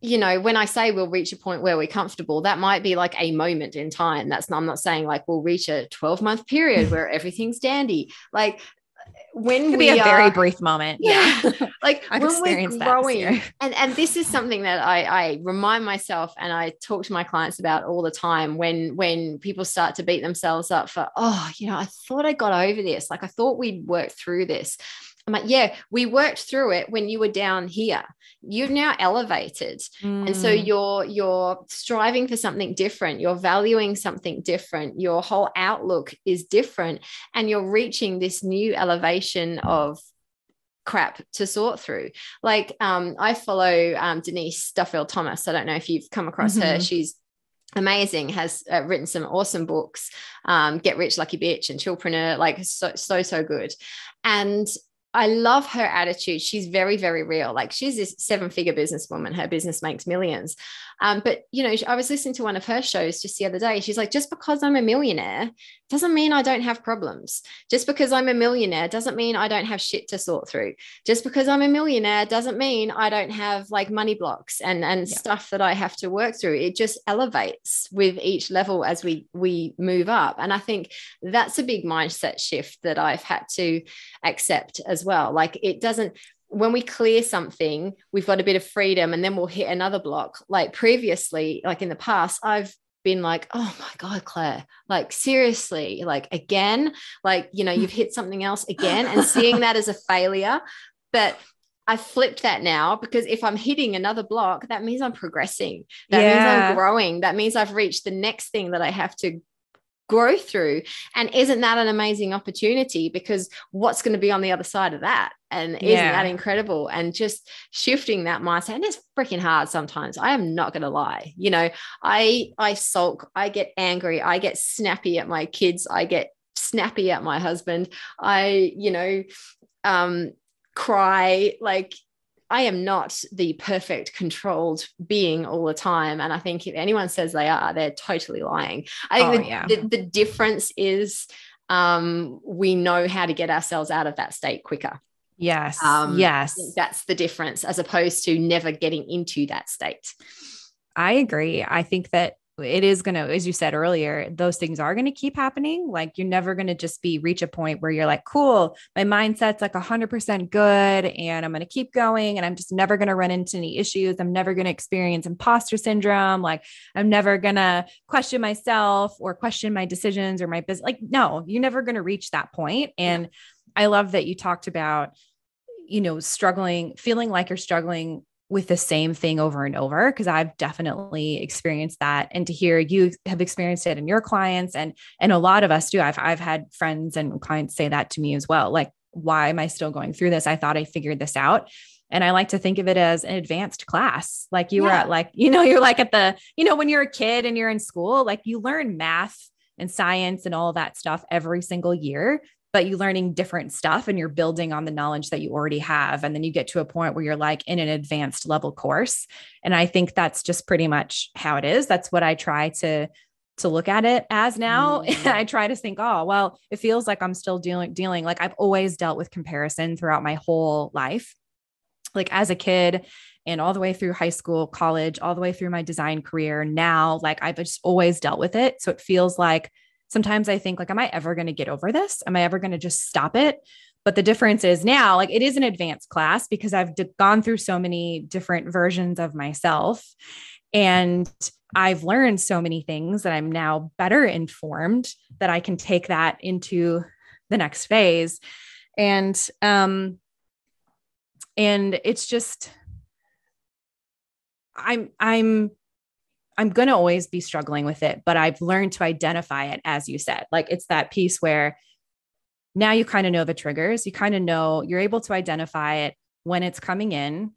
you know, when I say we'll reach a point where we're comfortable, that might be like a moment in time. That's not, I'm not saying like we'll reach a 12 month period where everything's dandy. Like, when Could we be a very uh, brief moment. Yeah. like I've when we're growing, and, and this is something that I, I remind myself and I talk to my clients about all the time when when people start to beat themselves up for, oh, you know, I thought I got over this. Like I thought we'd worked through this. I'm like, yeah, we worked through it when you were down here. You've now elevated. Mm. And so mm. you're you're striving for something different. You're valuing something different. Your whole outlook is different. And you're reaching this new elevation of crap to sort through. Like um, I follow um, Denise Duffield Thomas. I don't know if you've come across mm-hmm. her. She's amazing has uh, written some awesome books um, get rich lucky bitch and chillpreneur like so so so good and I love her attitude. She's very, very real. Like she's this seven figure businesswoman. Her business makes millions. Um, but you know, I was listening to one of her shows just the other day. She's like, just because I'm a millionaire doesn't mean I don't have problems. Just because I'm a millionaire doesn't mean I don't have shit to sort through. Just because I'm a millionaire doesn't mean I don't have like money blocks and and yeah. stuff that I have to work through. It just elevates with each level as we we move up. And I think that's a big mindset shift that I've had to accept as well. Like it doesn't when we clear something, we've got a bit of freedom and then we'll hit another block. Like previously, like in the past, I've been like, oh my God, Claire, like seriously, like again, like, you know, you've hit something else again and seeing that as a failure. But I flipped that now because if I'm hitting another block, that means I'm progressing. That yeah. means I'm growing. That means I've reached the next thing that I have to grow through. And isn't that an amazing opportunity? Because what's going to be on the other side of that? And isn't that incredible? And just shifting that mindset. And it's freaking hard sometimes. I am not going to lie. You know, I I sulk, I get angry, I get snappy at my kids, I get snappy at my husband. I, you know, um, cry like I am not the perfect controlled being all the time. And I think if anyone says they are, they're totally lying. I think oh, the, yeah. the, the, difference is um, we know how to get ourselves out of that state quicker. Yes. Um, yes. That's the difference as opposed to never getting into that state. I agree. I think that it is going to as you said earlier those things are going to keep happening. Like you're never going to just be reach a point where you're like cool my mindset's like 100% good and i'm going to keep going and i'm just never going to run into any issues. I'm never going to experience imposter syndrome. Like i'm never going to question myself or question my decisions or my business like no you're never going to reach that point. And i love that you talked about you know struggling feeling like you're struggling with the same thing over and over because I've definitely experienced that. And to hear you have experienced it in your clients and and a lot of us do. I've I've had friends and clients say that to me as well like why am I still going through this? I thought I figured this out. And I like to think of it as an advanced class. Like you yeah. were at like you know you're like at the you know when you're a kid and you're in school like you learn math and science and all that stuff every single year but you're learning different stuff and you're building on the knowledge that you already have. And then you get to a point where you're like in an advanced level course. And I think that's just pretty much how it is. That's what I try to to look at it as now. Mm. I try to think, oh, well, it feels like I'm still dealing dealing like I've always dealt with comparison throughout my whole life. Like as a kid, and all the way through high school, college, all the way through my design career. Now, like I've just always dealt with it. So it feels like sometimes I think like, am I ever going to get over this? Am I ever going to just stop it? But the difference is now, like, it is an advanced class because I've d- gone through so many different versions of myself. And I've learned so many things that I'm now better informed that I can take that into the next phase. And, um, and it's just, I'm, I'm, I'm going to always be struggling with it, but I've learned to identify it, as you said. Like it's that piece where now you kind of know the triggers. You kind of know you're able to identify it when it's coming in.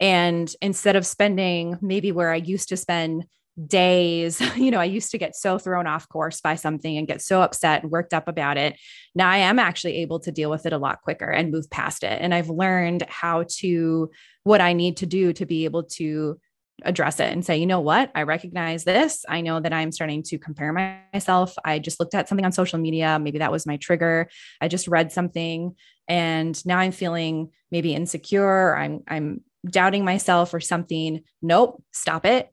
And instead of spending maybe where I used to spend days, you know, I used to get so thrown off course by something and get so upset and worked up about it. Now I am actually able to deal with it a lot quicker and move past it. And I've learned how to, what I need to do to be able to address it and say, you know what, I recognize this. I know that I'm starting to compare myself. I just looked at something on social media. Maybe that was my trigger. I just read something and now I'm feeling maybe insecure. I'm, I'm doubting myself or something. Nope, stop it.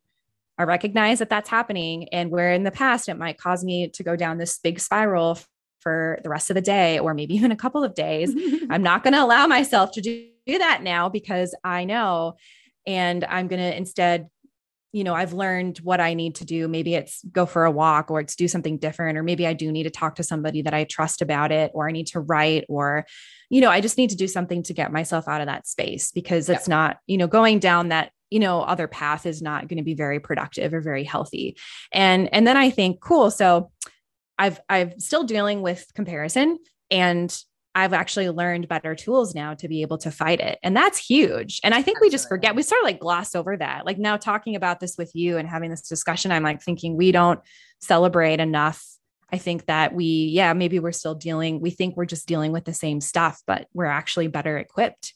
I recognize that that's happening. And where in the past it might cause me to go down this big spiral for the rest of the day or maybe even a couple of days, I'm not going to allow myself to do, do that now because I know and I'm going to instead you know, I've learned what I need to do. Maybe it's go for a walk or it's do something different, or maybe I do need to talk to somebody that I trust about it, or I need to write, or, you know, I just need to do something to get myself out of that space because it's not, you know, going down that, you know, other path is not going to be very productive or very healthy. And, and then I think, cool. So I've, I've still dealing with comparison and I've actually learned better tools now to be able to fight it. And that's huge. And I think Absolutely. we just forget, we sort of like gloss over that. Like now talking about this with you and having this discussion, I'm like thinking we don't celebrate enough. I think that we, yeah, maybe we're still dealing, we think we're just dealing with the same stuff, but we're actually better equipped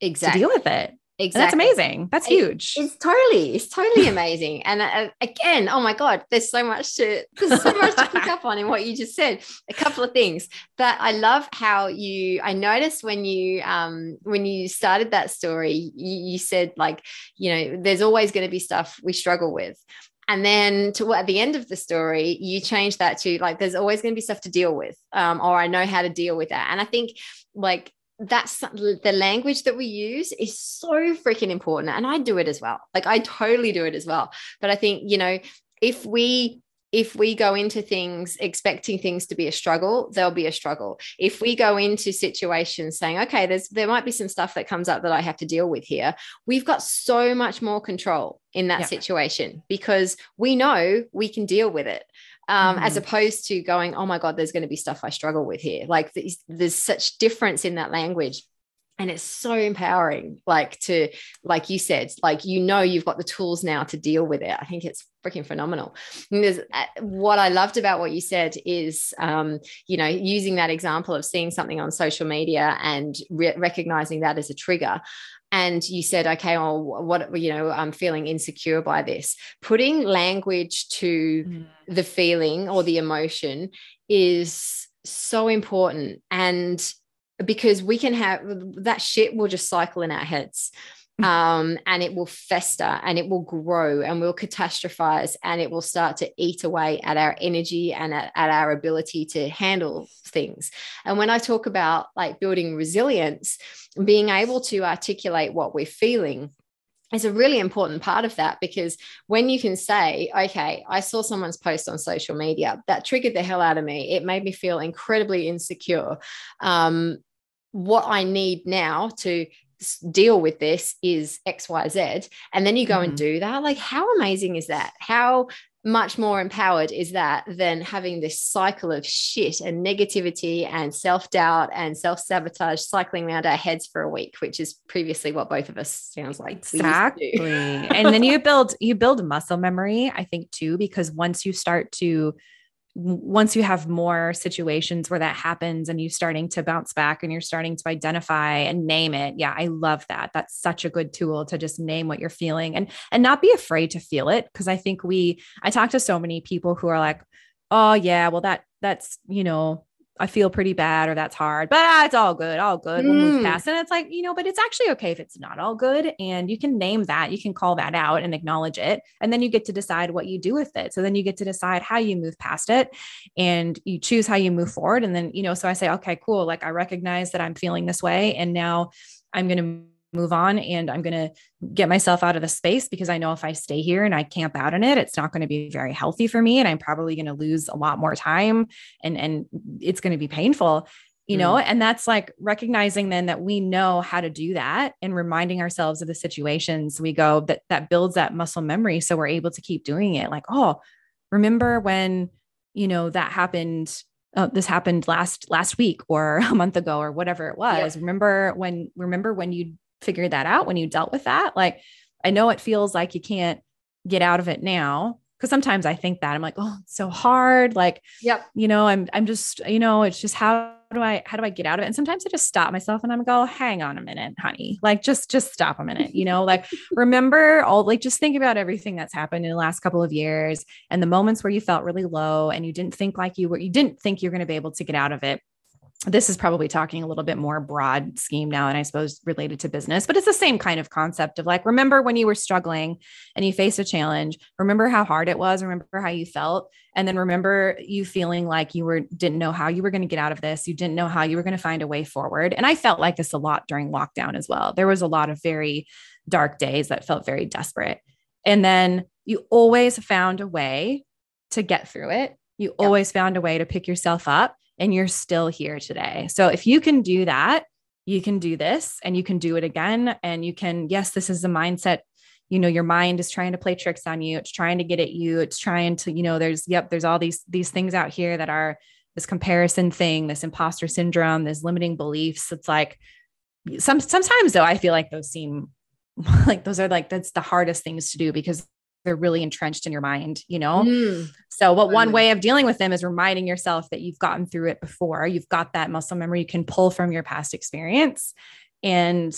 exactly. to deal with it. Exactly. And that's amazing. That's huge. It's totally, it's totally amazing. And uh, again, oh my God, there's so much to, there's so much to pick up on in what you just said. A couple of things that I love how you, I noticed when you, um, when you started that story, you, you said like, you know, there's always going to be stuff we struggle with. And then to at the end of the story, you change that to like, there's always going to be stuff to deal with, um, or I know how to deal with that. And I think like that's the language that we use is so freaking important and i do it as well. Like i totally do it as well. But i think you know if we if we go into things expecting things to be a struggle there'll be a struggle. If we go into situations saying okay there's there might be some stuff that comes up that i have to deal with here we've got so much more control in that yeah. situation because we know we can deal with it um, mm-hmm. as opposed to going, oh my God, there's going to be stuff I struggle with here. Like there's, there's such difference in that language and it's so empowering like to like you said like you know you've got the tools now to deal with it i think it's freaking phenomenal uh, what i loved about what you said is um, you know using that example of seeing something on social media and re- recognizing that as a trigger and you said okay well what you know i'm feeling insecure by this putting language to mm. the feeling or the emotion is so important and because we can have that shit will just cycle in our heads um, and it will fester and it will grow and we'll catastrophize and it will start to eat away at our energy and at, at our ability to handle things. And when I talk about like building resilience, being able to articulate what we're feeling is a really important part of that because when you can say, okay, I saw someone's post on social media that triggered the hell out of me, it made me feel incredibly insecure. Um, what I need now to deal with this is xyz and then you go mm-hmm. and do that like how amazing is that? How much more empowered is that than having this cycle of shit and negativity and self-doubt and self-sabotage cycling around our heads for a week which is previously what both of us sounds like exactly. And then you build you build muscle memory i think too because once you start to once you have more situations where that happens and you're starting to bounce back and you're starting to identify and name it yeah i love that. That's such a good tool to just name what you're feeling and and not be afraid to feel it because i think we i talk to so many people who are like oh yeah well that that's you know I feel pretty bad or that's hard, but ah, it's all good, all good. We'll move Mm. past. And it's like, you know, but it's actually okay if it's not all good. And you can name that, you can call that out and acknowledge it. And then you get to decide what you do with it. So then you get to decide how you move past it and you choose how you move forward. And then, you know, so I say, okay, cool. Like I recognize that I'm feeling this way. And now I'm going to move on and I'm going to get myself out of the space because I know if I stay here and I camp out in it, it's not going to be very healthy for me. And I'm probably going to lose a lot more time and, and it's going to be painful, you know? And that's like recognizing then that we know how to do that and reminding ourselves of the situations we go that that builds that muscle memory. So we're able to keep doing it. Like, oh, remember when, you know, that happened uh, this happened last last week or a month ago or whatever it was. Remember when remember when you figured that out when you dealt with that? Like I know it feels like you can't get out of it now because sometimes I think that I'm like, oh, it's so hard. Like, Yep. you know, I'm I'm just, you know, it's just how do I how do I get out of it? And sometimes I just stop myself and I'm go, hang on a minute, honey. Like just just stop a minute, you know, like remember all like just think about everything that's happened in the last couple of years and the moments where you felt really low and you didn't think like you were you didn't think you're going to be able to get out of it this is probably talking a little bit more broad scheme now and i suppose related to business but it's the same kind of concept of like remember when you were struggling and you faced a challenge remember how hard it was remember how you felt and then remember you feeling like you were didn't know how you were going to get out of this you didn't know how you were going to find a way forward and i felt like this a lot during lockdown as well there was a lot of very dark days that felt very desperate and then you always found a way to get through it you Yeah. always found a way to pick yourself up and you're still here today. So if you can do that, you can do this and you can do it again. And you can, yes, this is the mindset. You know, your mind is trying to play tricks on you. It's trying to get at you. It's trying to, you know, there's, yep, there's all these, these things out here that are this comparison thing, this imposter syndrome, this limiting beliefs. It's like some, sometimes though, I feel like those seem like those are like, that's the hardest things to do because they're really entrenched in your mind, you know? Mm. So, what one way of dealing with them is reminding yourself that you've gotten through it before. You've got that muscle memory you can pull from your past experience, and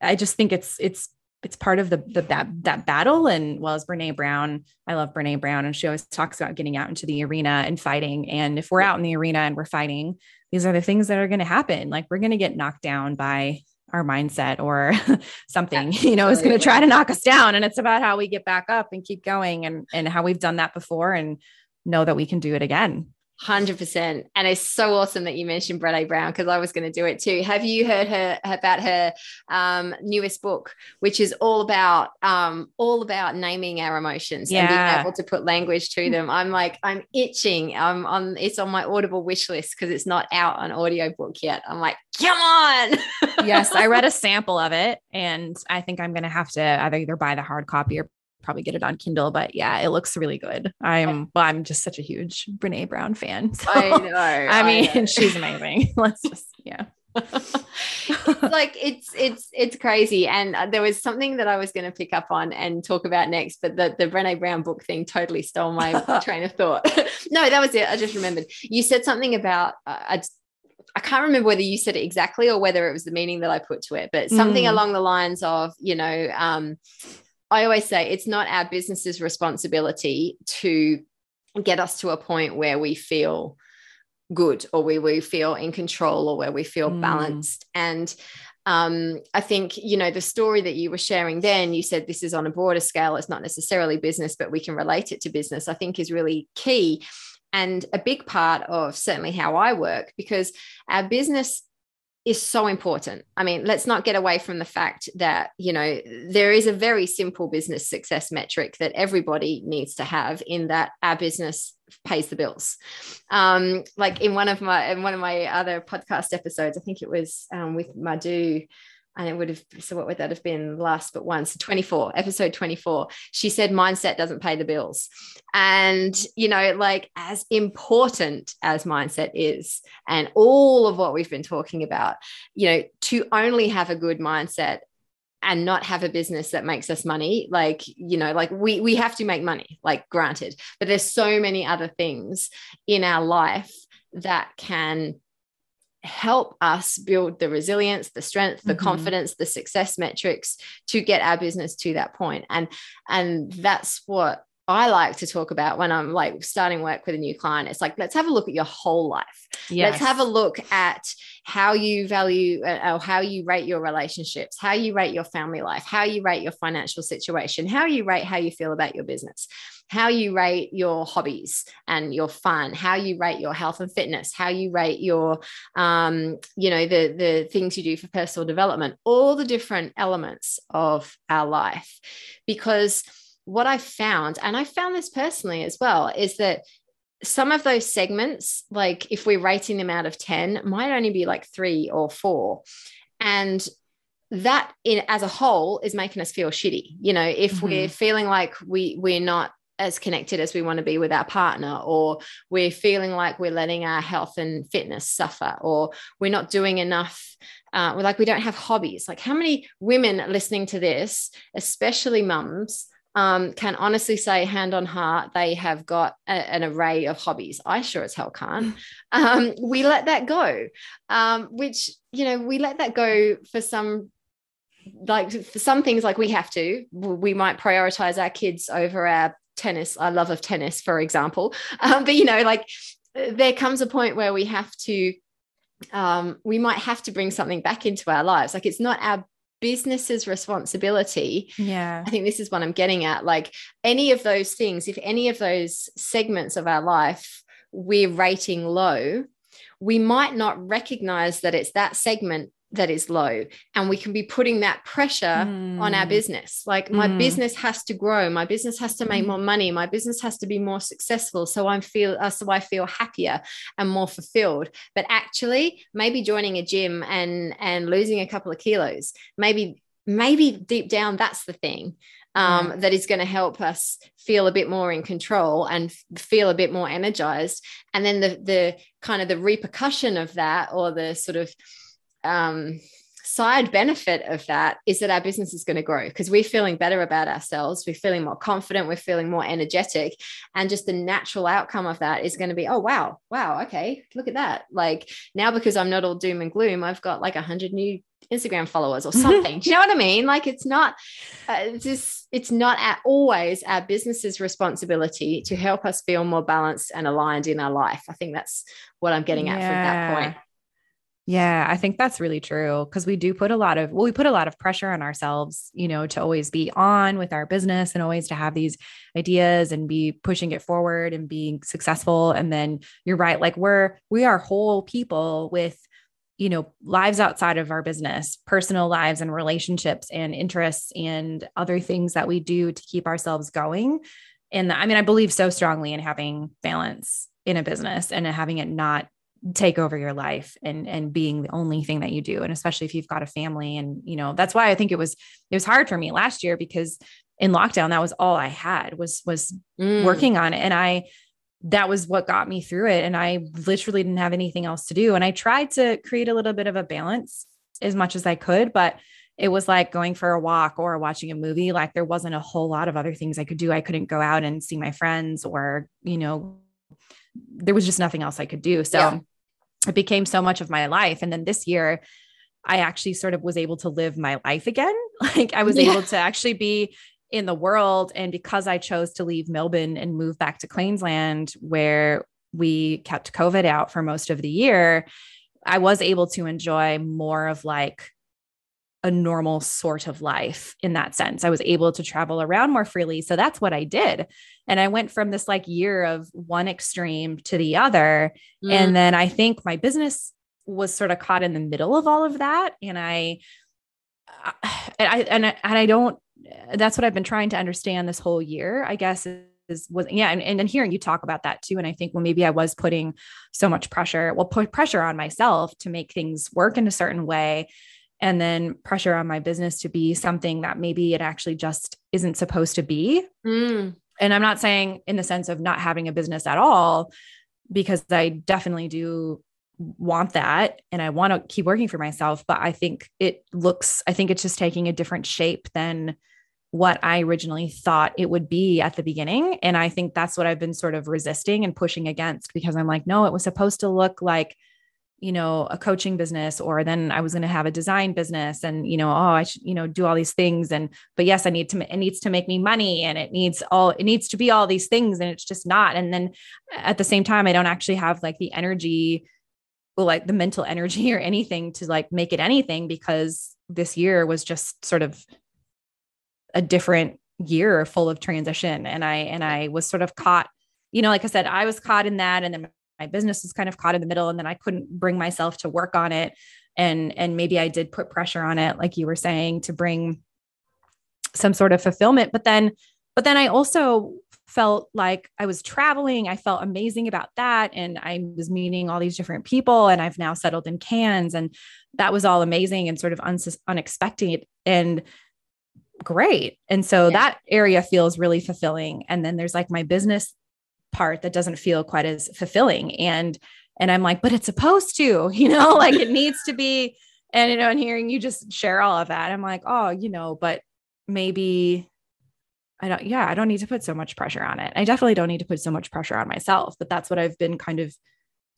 I just think it's it's it's part of the, the that that battle. And well, as Brene Brown, I love Brene Brown, and she always talks about getting out into the arena and fighting. And if we're out in the arena and we're fighting, these are the things that are going to happen. Like we're going to get knocked down by our mindset or something you know is going to try to knock us down and it's about how we get back up and keep going and and how we've done that before and know that we can do it again Hundred percent, and it's so awesome that you mentioned Brené Brown because I was going to do it too. Have you heard her about her um, newest book, which is all about um, all about naming our emotions and being able to put language to them? I'm like, I'm itching. I'm on. It's on my Audible wish list because it's not out on audiobook yet. I'm like, come on. yes i read a sample of it and i think i'm going to have to either either buy the hard copy or probably get it on kindle but yeah it looks really good. I'm well i'm just such a huge brene brown fan so, I know. I mean know. she's amazing. Let's just yeah. It's like it's it's it's crazy. And uh, there was something that i was going to pick up on and talk about next but the, the brene brown book thing totally stole my train of thought. No that was it. I just remembered. You said something about uh, I, I can't remember whether you said it exactly or whether it was the meaning that i put to it but something Mm. along the lines of you know um i always say it's not our business's responsibility to get us to a point where we feel good or where we feel in control or where we feel Mm. balanced and um, I think you know the story that you were sharing then you said this is on a broader scale it's not necessarily business but we can relate it to business I think is really key and a big part of certainly how I work because our business is so important. I mean, let's not get away from the fact that, you know, there is a very simple business success metric that everybody needs to have in that our business pays the bills. Um, like in one of my in one of my other podcast episodes, I think it was um, with Madhu, and it would have so what would that have been? Last but once 24 episode 24 she said mindset doesn't pay the bills. And you know like as important as mindset is and all of what we've been talking about you know to only have a good mindset and not have a business that makes us money like you know like we we have to make money like granted. But there's so many other things in our life that can help us build the resilience the strength the Mhm. confidence the success metrics to get our business to that point and and that's what I like to talk about when I'm like starting work with a new client. It's like, let's have a look at your whole life. Yes. Let's have a look at how you value uh, or how you rate your relationships, how you rate your family life, how you rate your financial situation, how you rate how you feel about your business, how you rate your hobbies and your fun, how you rate your health and fitness, how you rate your, um, you know, the the things you do for personal development, all the different elements of our life, because what I found, and I found this personally as well, is that some of those segments, like if we're rating them out of 10, might only be like three or four. And that in as a whole is making us feel shitty. You know, if mm-hmm. we're feeling like we we're not as connected as we want to be with our partner, or we're feeling like we're letting our health and fitness suffer, or we're not doing enough. Uh, we're like we don't have hobbies. Like how many women listening to this, especially mums, um, can honestly say, hand on heart, they have got a, an array of hobbies. I sure as hell can't. Um, we let that go, um, which, you know, we let that go for some like for some things like we have to we might prioritize our kids over our tennis our love of tennis for example um, but you know like there comes a point where we have to um, we might have to bring something back into our lives like it's not our business's responsibility. Yeah. I think this is what I'm getting at. Like any of those things, if any of those segments of our life we're rating low, we might not recognize that it's that segment that is low and we can be putting that pressure mm. on our hmm. business like my mm. business has to grow my business has to make mm. more money my business has to be more successful so i feel uh, so i feel happier and more fulfilled but actually maybe joining a gym and and losing a couple of kilos maybe maybe deep down that's the thing um, that is going to help us feel a bit more in control and feel a bit more energized and then the the kind of the repercussion of that or the sort of um, side benefit of that is that our business is going to grow because we're feeling better about ourselves. We're feeling more confident. We're feeling more energetic. And just the natural outcome of that is going to be, oh, wow, wow, okay, look at that. Like now, because I'm not all doom and gloom, I've got like a 100 new Instagram followers or something. Do you know what I mean? Like it's not, uh, it's just, it's not at always our business's responsibility to help us feel more balanced and aligned in our life. I think that's what I'm getting at yeah. from that point. Yeah, I think that's really true because we do put a lot of well, we put a lot of pressure on ourselves, you know, to always be on with our business and always to have these ideas and be pushing it forward and being successful. And then you're right, like we're we are whole people with you know lives outside of our business personal lives and relationships and interests and other things that we do to keep ourselves going and i mean i believe so strongly in having balance in a business and having it not take over your life and and being the only thing that you do and especially if you've got a family and you know that's why I think it was it was hard for me last year because in lockdown that was all I had was was mm. working on it and I that was what got me through it and I literally didn't have anything else to do and I tried to create a little bit of a balance as much as I could but it was like going for a walk or watching a movie like there wasn't a whole lot of other things I could do I couldn't go out and see my friends or you know there was just nothing else I could do so yeah it became so much of my life. And then this year, I actually sort of was able to live my life again. Like I was yeah. able to actually be in the world. And because I chose to leave Melbourne and move back to Queensland, where we kept COVID out for most of the year, I was able to enjoy more of like a normal sort of life in that sense. I was able to travel around more freely. So that's what I did. And I went from this like year of one extreme to the other. Mm. And then I think my business was sort of caught in the middle of all of that. And I, and I, and I, and I don't, that's what I've been trying to understand this whole year, I guess is was yeah and, and hearing you talk about that too and i think well maybe i was putting so much pressure well put pressure on myself to make things work in a certain way and then pressure on my business to be something that maybe it actually just isn't supposed to be. Mm. And I'm not saying in the sense of not having a business at all, because I definitely do want that and I want to keep working for myself. But I think it looks, I think it's just taking a different shape than what I originally thought it would be at the beginning. And I think that's what I've been sort of resisting and pushing against because I'm like, no, it was supposed to look like you know, a coaching business, or then I was going to have a design business and, you know, oh, I should, you know, do all these things. And, but yes, I need to, it needs to make me money and it needs all, it needs to be all these things. And it's just not. And then at the same time, I don't actually have like the energy, like the mental energy or anything to like make it anything because this year was just sort of a different year full of transition. And I, and I was sort of caught, you know, like I said, I was caught in that. And then my business was kind of caught in the middle and then I couldn't bring myself to work on it. And and maybe I did put pressure on it like you were saying to bring some sort of fulfillment. But then but then I also felt like I was traveling. I felt amazing about that. And I was meeting all these different people and I've now settled in Cairns and that was all amazing and sort of un- unexpected and great. And so yeah. that area feels really fulfilling. And then there's like my business part that doesn't feel quite as fulfilling. And and i'm like but it's supposed to you know like it needs to be and you know and hearing you just share all of that i'm like oh you know but maybe i don't yeah i don't need to put so much pressure on it. I definitely don't need to put so much pressure on myself but that's what i've been kind of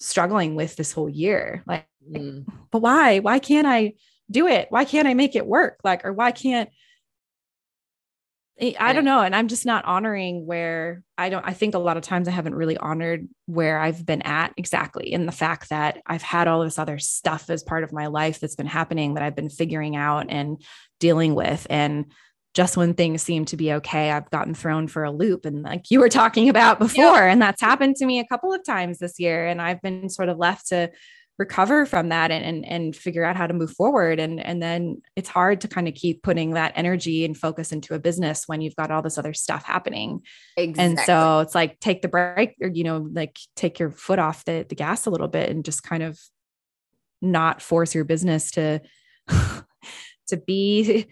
struggling with this whole year. Like mm. but why why can't i do it? Why can't i make it work? Like or why can't I don't know. And I'm just not honoring where I don't, I think a lot of times I haven't really honored where I've been at exactly in the fact that I've had all this other stuff as part of my life that's been happening that I've been figuring out and dealing with. And just when things seem to be okay, I've gotten thrown for a loop. And like you were talking about before, yeah. and that's happened to me a couple of times this year. And I've been sort of left to recover from that and, and and figure out how to move forward and and then it's hard to kind of keep putting that energy and focus into a business when you've got all this other stuff happening exactly. and so it's like take the break or you know like take your foot off the, the gas a little bit and just kind of not force your business to to be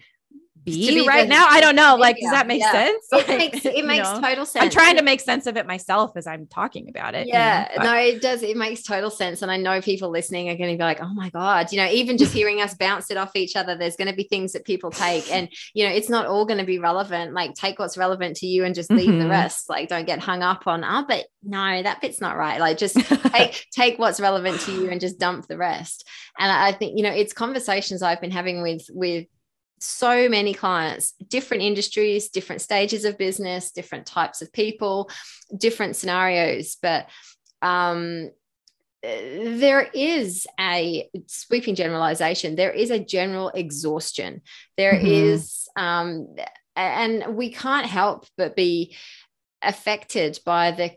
be, right now. I don't know. Like, does that make yeah. sense? It makes it makes know? total sense. I'm trying to make sense of it myself as I'm talking about it. Yeah, you know? no, it does. It makes total sense. And I know people listening are going to be like, oh my God, you know, even just hearing us bounce it off each other, there's going to be things that people take. And, you know, it's not all going to be relevant. Like, take what's relevant to you and just leave mm-hmm. the rest. Like, don't get hung up on, oh, but no, that bit's not right. Like, just take, take what's relevant to you and just dump the rest. And I think, you know, it's conversations I've been having with, with, so many clients, different industries, different stages of business, different types of people, different scenarios. But um, there is a sweeping generalization. There is a general exhaustion. There mm-hmm. is, um, and we can't help but be affected by the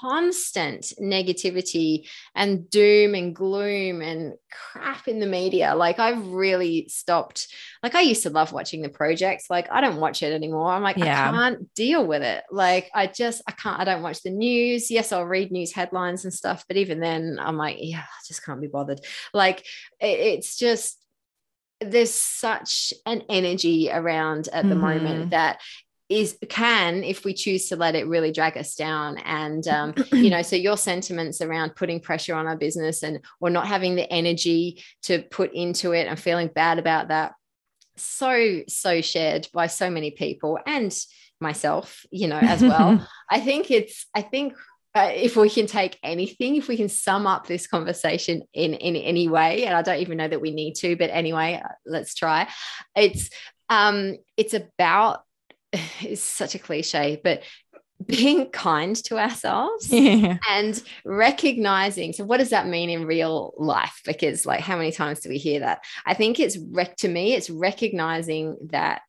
constant negativity and doom and gloom and crap in the media. Like I've really stopped. Like I used to love watching the projects. Like I don't watch it anymore. I'm like, yeah. I can't deal with it. Like I just, I can't, I don't watch the news. Yes, I'll read news headlines and stuff. But even then I'm like, yeah, I just can't be bothered. Like it, it's just, there's such an energy around at the mm-hmm. moment that is can if we choose to let it really drag us down and um, you know so your sentiments around putting pressure on our business and or not having the energy to put into it and feeling bad about that so so shared by so many people and myself you know as well. I think it's i think uh, if we can take anything if we can sum up this conversation in in any way and i don't even know that we need to but anyway uh, let's try. It's um it's about is such a cliche, but being kind to ourselves yeah. and recognizing so what does that mean in real life? Because like how many times do we hear that? I think it's rec to me it's recognizing that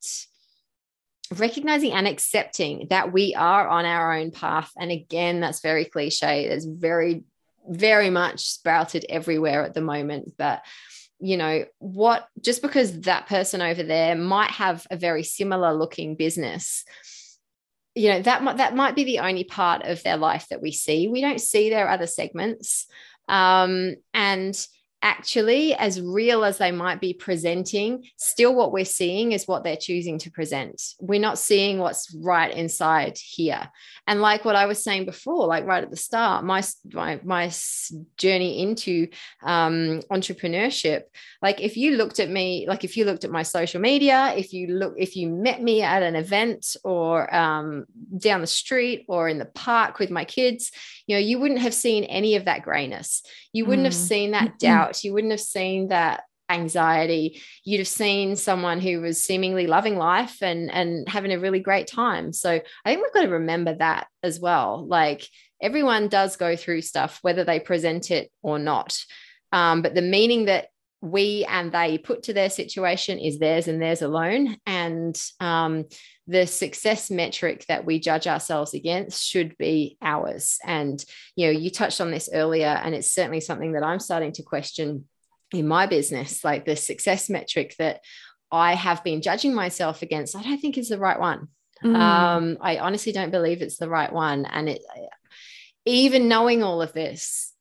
recognizing and accepting that we are on our own path. And again that's very cliche. It's very very much sprouted everywhere at the moment but you know what just because that person over there might have a very similar looking business you know that might that might be the only part of their life that we see. We don't see their other segments. Um, and actually, as real as they might be presenting, still what we're seeing is what they're choosing to present. We're not seeing what's right inside here. And like what I was saying before, like right at the start, my my, my journey into um, entrepreneurship, like if you looked at me, like if you looked at my social media, if you look, if you met me at an event or um, down the street or in the park with my kids, you know, you wouldn't have seen any of that grayness. You wouldn't mm. have seen that doubt doubt, you wouldn't have seen that anxiety. You'd have seen someone who was seemingly loving life and and having a really great time. So i think we've got to remember that as well. Like everyone does go through stuff whether they present it or not. Um, but the meaning that we and they put to their situation is theirs and theirs alone. And um, the success metric that we judge ourselves against should be ours. And, you know, you touched on this earlier, and it's certainly something that I'm starting to question in my business. Like the success metric that I have been judging myself against, I don't think is the right one. Mm. Um, I honestly don't believe it's the right one. And it, even knowing all of this,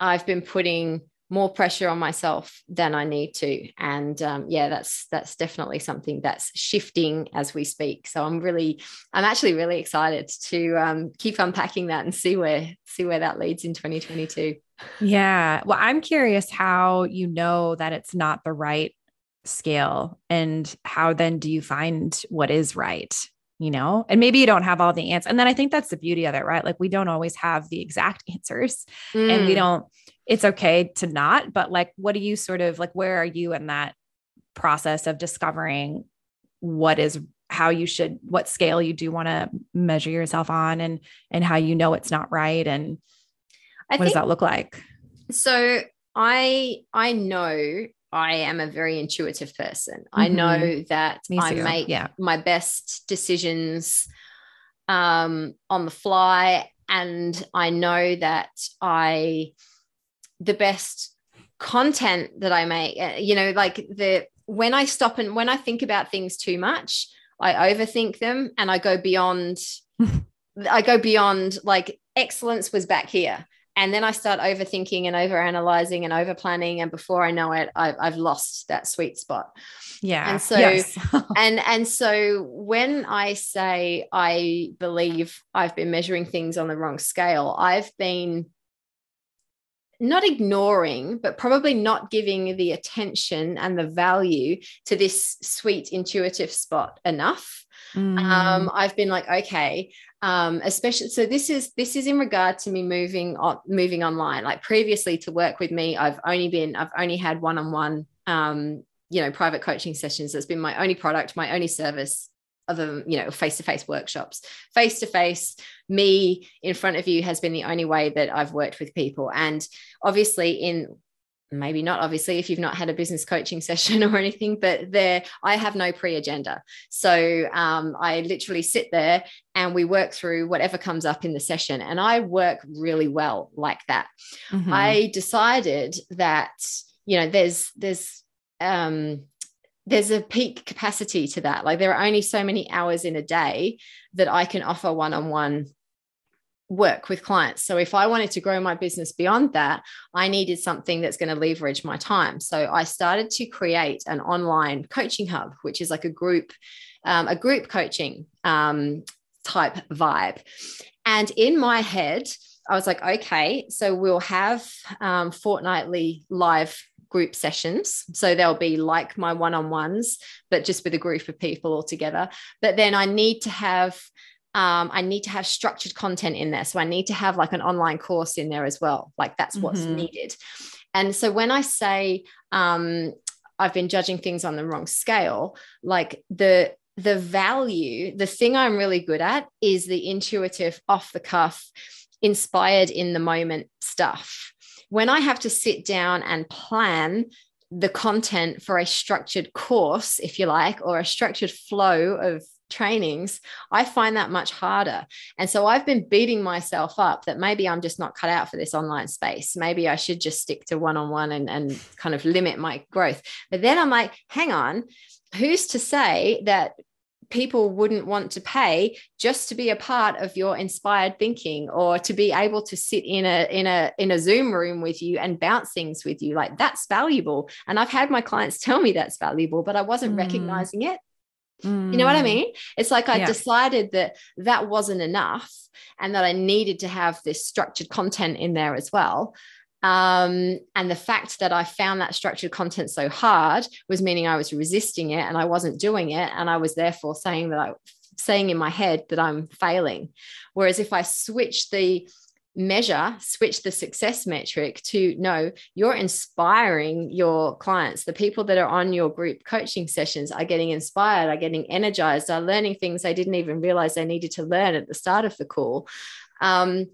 I've been putting more pressure on myself than I need to. And um, yeah, that's that's definitely something that's shifting as we speak. So I'm really, I'm actually really excited to um, keep unpacking that and see where see where that leads in 2022. Yeah. Well, I'm curious how you know that it's not the right scale and how then do you find what is right? you know and maybe you don't have all the answers and then i think that's the beauty of it right like we don't always have the exact answers mm. and we mm. don't it's okay to not, but like, what do you sort of like, where are you in that process of discovering what is how you should what scale you do want to measure yourself on and and how you know it's not right and I what think, does that look like so i i know i am a very intuitive person mm-hmm. i know that i make yeah. my best decisions um on the fly and i know that i the best content that I make. Uh, you know, like the when I stop and when I think about things too much, I overthink them and I go beyond. I go beyond like excellence was back here. And then I start overthinking and overanalyzing and over planning. And before I know it, I've, I've lost that sweet spot. Yeah. And so, yes. and, and so when I say I believe I've been measuring things on the wrong scale, I've been not ignoring, but probably not giving the attention and the value to this sweet intuitive spot enough. Mm. Um, I've been like, okay, um, especially so this is this is in regard to me moving on moving online. Like previously to work with me, I've only been I've only had one-on-one um, you know private coaching sessions. That's been my only product, my only service other you know face-to-face workshops. Face-to-face me in front of you has been the only way that i've worked with people. And obviously in maybe not obviously if you've not had a business coaching session or anything but there i have no pre-agenda. So um, i literally sit there and we work through whatever comes up in the session and i work really well like that. Mm-hmm. i decided that you know there's there's um there's a peak capacity to that. Like there are only so many hours in a day that I can offer one on one work with clients. So if I wanted to grow my business beyond that, I needed something that's going to leverage my time. So I started to create an online coaching hub, which is like a group, um, a group coaching um, type vibe. And in my head, I was like, okay, so we'll have um, fortnightly live group sessions. So they'll be like my one on ones, but just with a group of people all together. But then I need to have um, I need to have structured content in there. So I need to have like an online course in there as well. Like that's what's mm-hmm. needed. And so when I say um, I've been judging things on the wrong scale, like the the value, the thing I'm really good at is the intuitive, off the cuff, inspired in the moment stuff when I have to sit down and plan the content for a structured course, if you like, or a structured flow of trainings, I find that much harder. And so I've been beating myself up that maybe I'm just not cut out for this online space. Maybe I should just stick to one on one and kind of limit my growth. But then I'm like, hang on, who's to say that people wouldn't want to pay just to be a part of your inspired thinking or to be able to sit in a in a in a zoom room with you and bounce things with you like that's valuable and i've had my clients tell me that's valuable but i wasn't mm. recognizing it mm. you know what i mm. mean it's like i yeah. decided that that wasn't enough and that i needed to have this structured content in there as well um, and the fact that I found that structured content so hard was meaning I was resisting it and I wasn't doing it. And I was therefore saying that I saying in my head that I'm failing. Whereas if I switch the measure, switch the success metric to no, you're inspiring your clients. The people that are on your group coaching sessions are getting inspired, are getting energized, are learning things they didn't even realize they needed to learn at the start of the call. Um,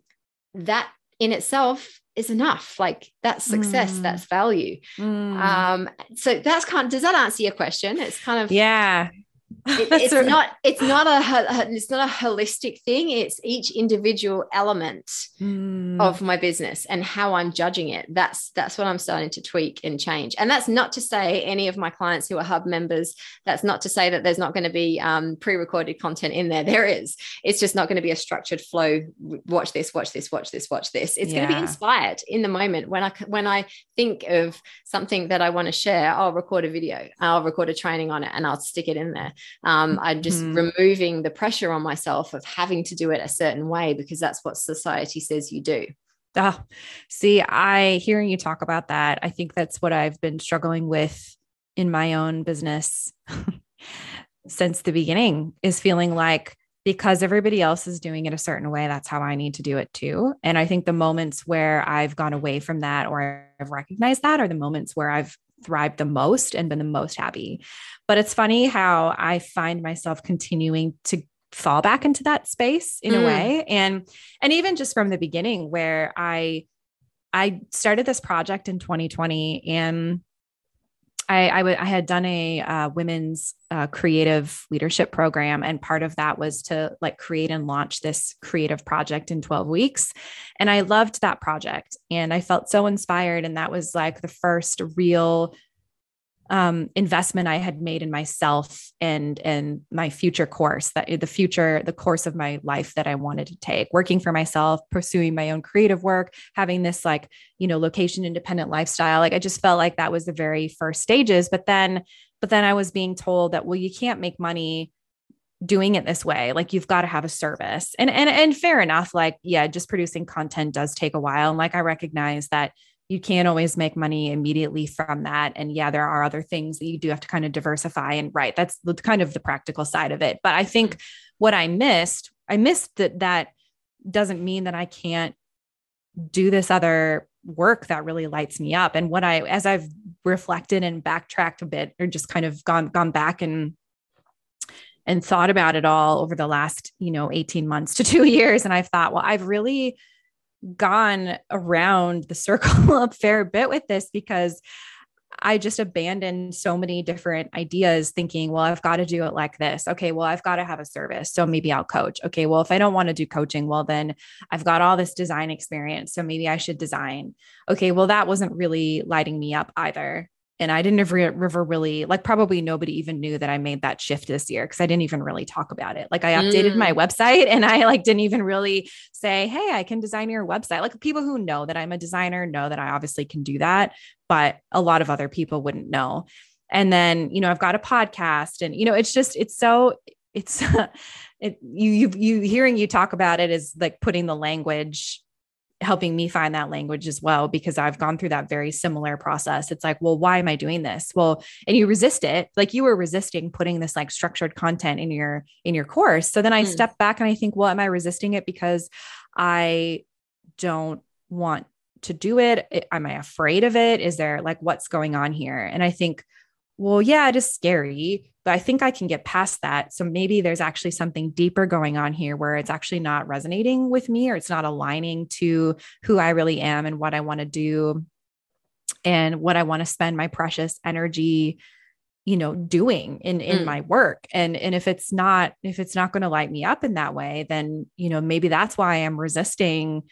that in itself is enough. Like that's success, mm. that's value. Mm. Um, so that's kind of, does that answer your question? It's kind of yeah. It, it's a, not it's not a it's not a holistic thing. It's each individual element mm. of my business and how i'm judging it. That's that's what i'm starting to tweak and change. And that's not to say any of my clients who are hub members that's not to say that there's not going to be um, pre-recorded content in there. There is. It's just not going to be a structured flow. Watch this watch this watch this watch this. It's yeah. going to be inspired in the moment. When i when i think of something that i want to share i'll record a video. I'll record a training on it and i'll stick it in there um, I'm just mm-hmm. removing the pressure on myself of having to do it a certain way because that's what society says you do. Oh, see, I hearing you talk about that, I think that's what I've been struggling with in my own business since the beginning is feeling like because everybody else is doing it a certain way, that's how I need to do it too. And I think the moments where I've gone away from that or I've recognized that are the moments where I've thrived the most and been the most happy. But it's funny how I find myself continuing to fall back into that space in mm. a way and and even just from the beginning where I I started this project in 2020 and I, I, w- I had done a uh, women's uh, creative leadership program, and part of that was to like create and launch this creative project in 12 weeks. And I loved that project, and I felt so inspired. And that was like the first real um, investment I had made in myself and and my future course that the future the course of my life that I wanted to take working for myself pursuing my own creative work having this like you know location independent lifestyle. Like I just felt like that was the very first stages but then but then I was being told that well you can't make money doing it this way. Like you've got to have a service. And and and fair enough like yeah just producing content does take a while. And like I recognize that you can't always make money immediately from that. And yeah, there are other things that you do have to kind of diversify. And right, that's the kind of the practical side of it. But I think mm-hmm. what I missed, I missed that that doesn't mean that I can't do this other work that really lights me up. And what I, as I've reflected and backtracked a bit, or just kind of gone gone back and and thought about it all over the last, you know, 18 months to two years. And I've thought, well, I've really gone around the circle a fair bit with this because I just abandoned so many different ideas thinking, well, I've got to do it like this. Okay, well, I've got to have a service. So maybe I'll coach. Okay, well, if I don't want to do coaching, well, then I've got all this design experience. So maybe I should design. Okay, well, that wasn't really lighting me up either and I didn't ever, ever really like probably nobody even knew that I made that shift this year because I didn't even really talk about it. Like I updated mm. my website and I like didn't even really say, "Hey, I can design your website." Like people who know that I'm a designer know that I obviously can do that, but a lot of other people wouldn't know. And then, you know, I've got a podcast and you know, it's just it's so it's it you you you hearing you talk about it is like putting the language helping me find that language as well because I've gone through that very similar process. It's like, well, why am I doing this? Well, and you resist it. Like you were resisting putting this like structured content in your in your course. So then I mm. step back and I think, well, am I resisting it because I don't want to do it? Am I afraid of it? Is there like what's going on here? And I think well, yeah, it is scary, but I think I can get past that. So maybe there's actually something deeper going on here where it's actually not resonating with me or it's not aligning to who I really am and what I want to do and what I want to spend my precious energy you know doing in in mm. my work and and if it's not if it's not going to light me up in that way then you know maybe that's why i'm resisting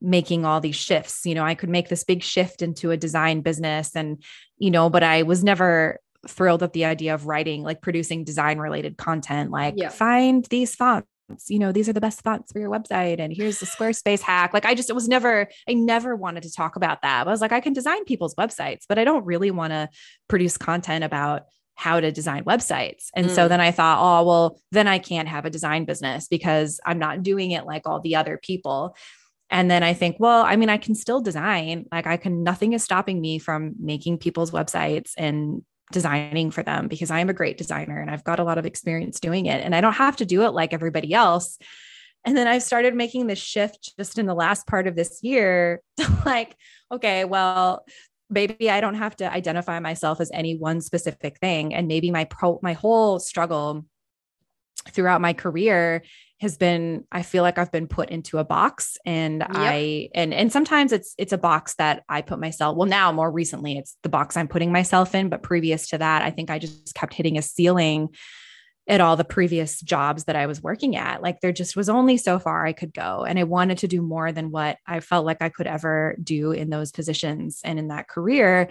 making all these shifts. You know, I could make this big shift into a design business and, you know, but I was never thrilled at the idea of writing, like producing design related content, like yeah. find these fonts. You know, these are the best fonts for your website, and here's the Squarespace hack. Like, I just, it was never, I never wanted to talk about that. I was like, I can design people's websites, but I don't really want to produce content about how to design websites. And mm. so then I thought, oh, well, then I can't have a design business because I'm not doing it like all the other people. And then I think, well, I mean, I can still design. Like I can, nothing is stopping me from making people's websites and designing for them because I am a great designer and I've got a lot of experience doing it. And I don't have to do it like everybody else. And then I've started making this shift just in the last part of this year to like, okay, well, maybe I don't have to identify myself as any one specific thing. And maybe my pro my whole struggle throughout my career has been I feel like I've been put into a box and yep. I and and sometimes it's it's a box that I put myself well now more recently it's the box I'm putting myself in but previous to that I think I just kept hitting a ceiling at all the previous jobs that I was working at. Like there just was only so far I could go. And I wanted to do more than what I felt like I could ever do in those positions and in that career.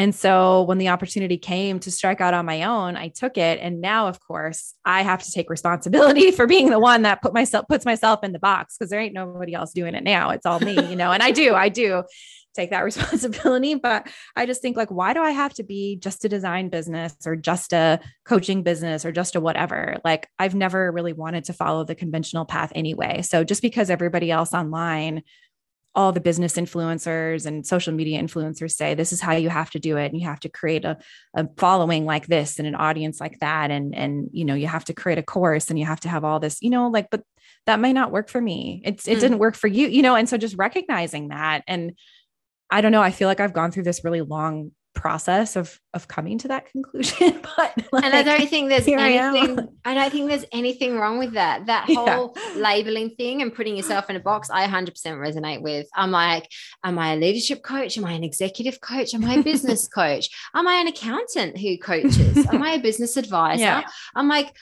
And so when the opportunity came to strike out on my own, I took it. And now, of course, I have to take responsibility for being the one that put myself puts myself in the box because there ain't nobody else doing it now. It's all me, you know. And I do, I do take that responsibility. But I just think, like, why do I have to be just a design business or just a coaching business or just a whatever? Like, I've never really wanted to follow the conventional path anyway. So just because everybody else online, all the business influencers and social media influencers say this is how you have to do it and you have to create a, a following like this and an audience like that and and you know you have to create a course and you have to have all this you know like but that might not work for me it's it mm. didn't work for you you know and so just recognizing that and I don't know. I feel like I've gone through this really long process of of coming to that conclusion but like, and i don't think there's anything I, I, don't think there's anything wrong with that. That whole yeah. labeling thing and putting yourself in a box i 100% resonate with. I'm like am i a leadership coach? Am i an executive coach? Am i a business coach? Am i an accountant who coaches? Am i a business advisor? Yeah. i'm like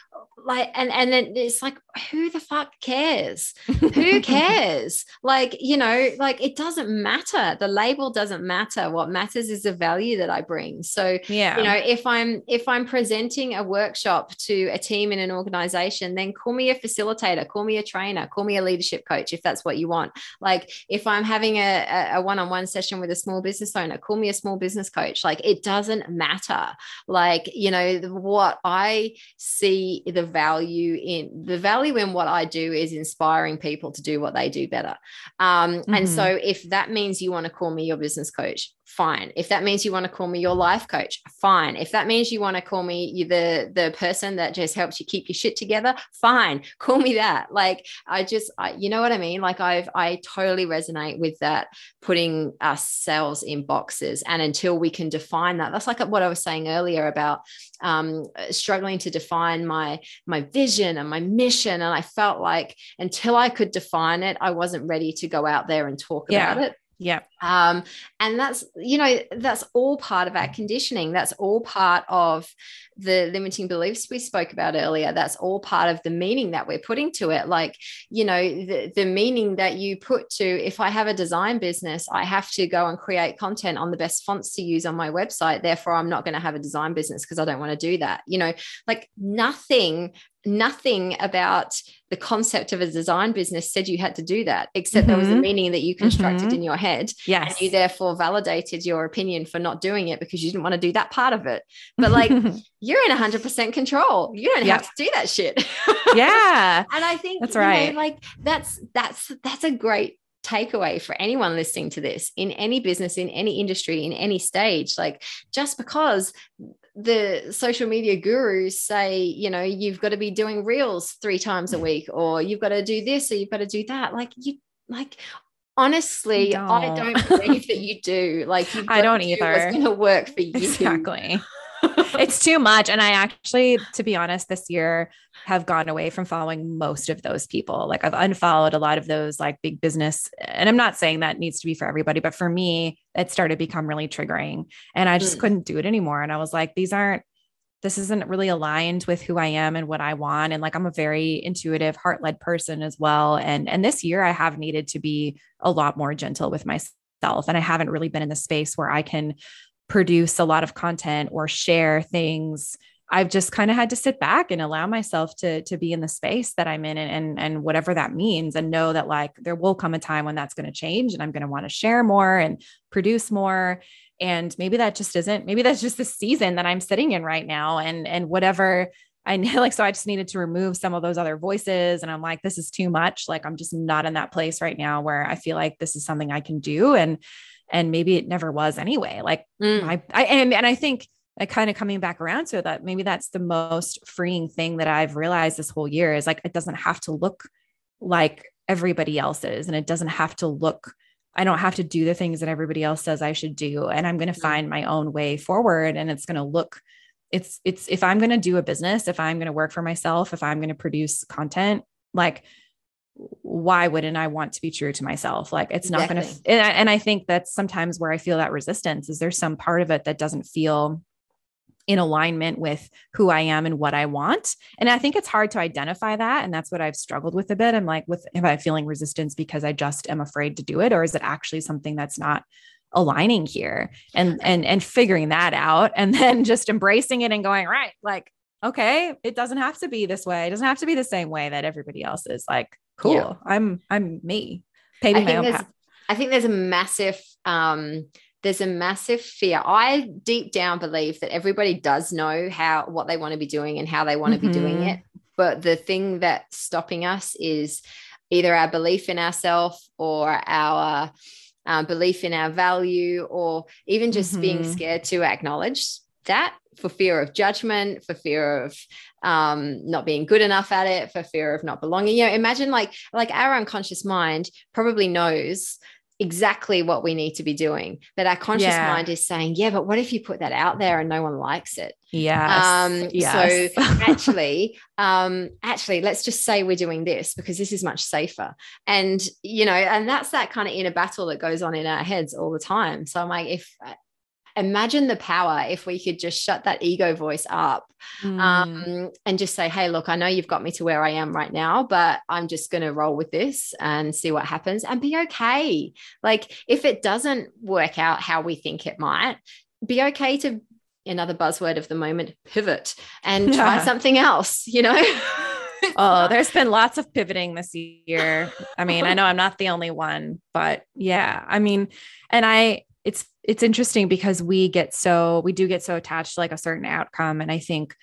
like and and then it's like who the fuck cares? Who cares? Like you know like it doesn't matter. The label doesn't matter. What matters is the value that i bring. So yeah you know if i'm if i'm presenting a workshop to a team in an organization then call me a facilitator call me a trainer call me a leadership coach if that's what you want like if i'm having a, a one-on-one session with a small business owner call me a small business coach like it doesn't matter like you know what i see the value in the value in what I do is inspiring people to do what they do better. Um, mm-hmm. And so mm-hmm. if that means you want to call me your business coach, fine. If that means you want to call me your life coach, fine. If that means you want to call me the the person that just helps you keep your shit together, fine. Call me that. Like I just I, you know what I mean? Like I've I totally resonate with that putting ourselves in boxes and until we can define that. That's like what I was saying earlier about um, struggling to define my my vision and my mission and I felt like until I could define it, I wasn't ready to go out there and talk yeah. about it. Yeah. Um, and that's, you know, that's all part of our conditioning. That's all part of the limiting beliefs we spoke about earlier. That's all part of the meaning that we're putting to it. Like, you know, the, the meaning that you put to if I have a design business, I have to go and create content on the best fonts to use on my website. Therefore, I'm not going to have a design business because I don't want to do that. You know, like nothing nothing about the concept of a design business said you had to do that, except mm-hmm. there was a mm-hmm. meaning that you constructed mm-hmm. in your head. Yes. And you therefore validated your opinion for not doing it because you didn't want to do that part of it. But like you're in 100% control. You don't yep. have to do that shit. yeah. and I think that's right. Know, like that's that's that's a great takeaway for anyone listening to this in any business in any industry in any stage like just because the social media gurus say, you know, you've got to be doing reels three times a mm. week, or you've got to do this, or you've got to do that. Like you, like honestly. I don't believe that you do. Like I don't either. It's going to work for you. Exactly. It's too much. And I actually, to be honest, this year have gone away from following most of those people. Like I've unfollowed a lot of those like big business. And I'm not saying that needs to be for everybody, but for me, it started to become really triggering. And I just mm. couldn't do it anymore. And I was like, these aren't this isn't really aligned with who I am and what I want and like I'm a very intuitive heart-led person as well and and this year I have needed to be a lot more gentle with myself and I haven't really been in the space where I can produce a lot of content or share things I've just kind of had to sit back and allow myself to to be in the space that I'm in and and, and whatever that means and know that like there will come a time when that's going to change and I'm going to want to share more and produce more. And maybe that just isn't maybe that's just the season that I'm sitting in right now and and whatever I know like so I just needed to remove some of those other voices and I'm like this is too much. Like I'm just not in that place right now where I feel like this is something I can do and and maybe it never was anyway like mm. I, I and and i think I kind of coming back around to that maybe that's the most freeing thing that i've realized this whole year is like it doesn't have to look like everybody else's and it doesn't have to look I don't have to do the things that everybody else says I should do and I'm going to mm-hmm. find my own way forward and it's going to look it's it's if I'm going to do a business, if I'm going to work for myself, if I'm going to produce content, like why wouldn't I want to be true to myself? Like it's not going to, and I, and I think that's sometimes where I feel that resistance is there's some part of it that doesn't feel in alignment with who I am and what I want. And I think it's hard to identify that. And that's what I've struggled with a bit. I'm like, with, am I feeling resistance because I just am afraid to do it? Or is it actually something that's not aligning here and, and, and figuring that out and then just embracing it and going, right, like, okay, it doesn't have to be this way. It doesn't have to be the same way that everybody else is like, cool. Yeah. I'm, I'm me. Paving my own path. I think there's a massive, um, there's a massive fear. I deep down believe that everybody does know how what they want to be doing and how they want to mm-hmm. be doing it. But the thing that's stopping us is either our belief in ourselves or our um, belief in our value, or even just mm-hmm. being scared to acknowledge that for fear of judgment, for fear of um, not being good enough at it, for fear of not belonging. You know, imagine like like our unconscious mind probably knows exactly what we need to be doing. But our conscious yeah. mind is saying, yeah, but what if you put that out there and no one likes it? Yeah. Um, yes. So actually, um, actually, let's just say we're doing this because this is much safer. And, you know, and that's that kind of inner battle that goes on in our heads all the time. So I'm like, if imagine the power if we could just shut that ego voice up mm. um, and just say, hey, look, I know you've got me to where I am right now, but I'm just going to roll with this and see what happens and be okay. Like, if it doesn't work out how we think it might, be okay to another buzzword of the moment pivot and try yeah. something else, you know? oh, there's been lots of pivoting this year. I mean, I know I'm not the only one, but yeah, I mean, and I, it's it's interesting because we get so we do get so attached to like a certain outcome. And i think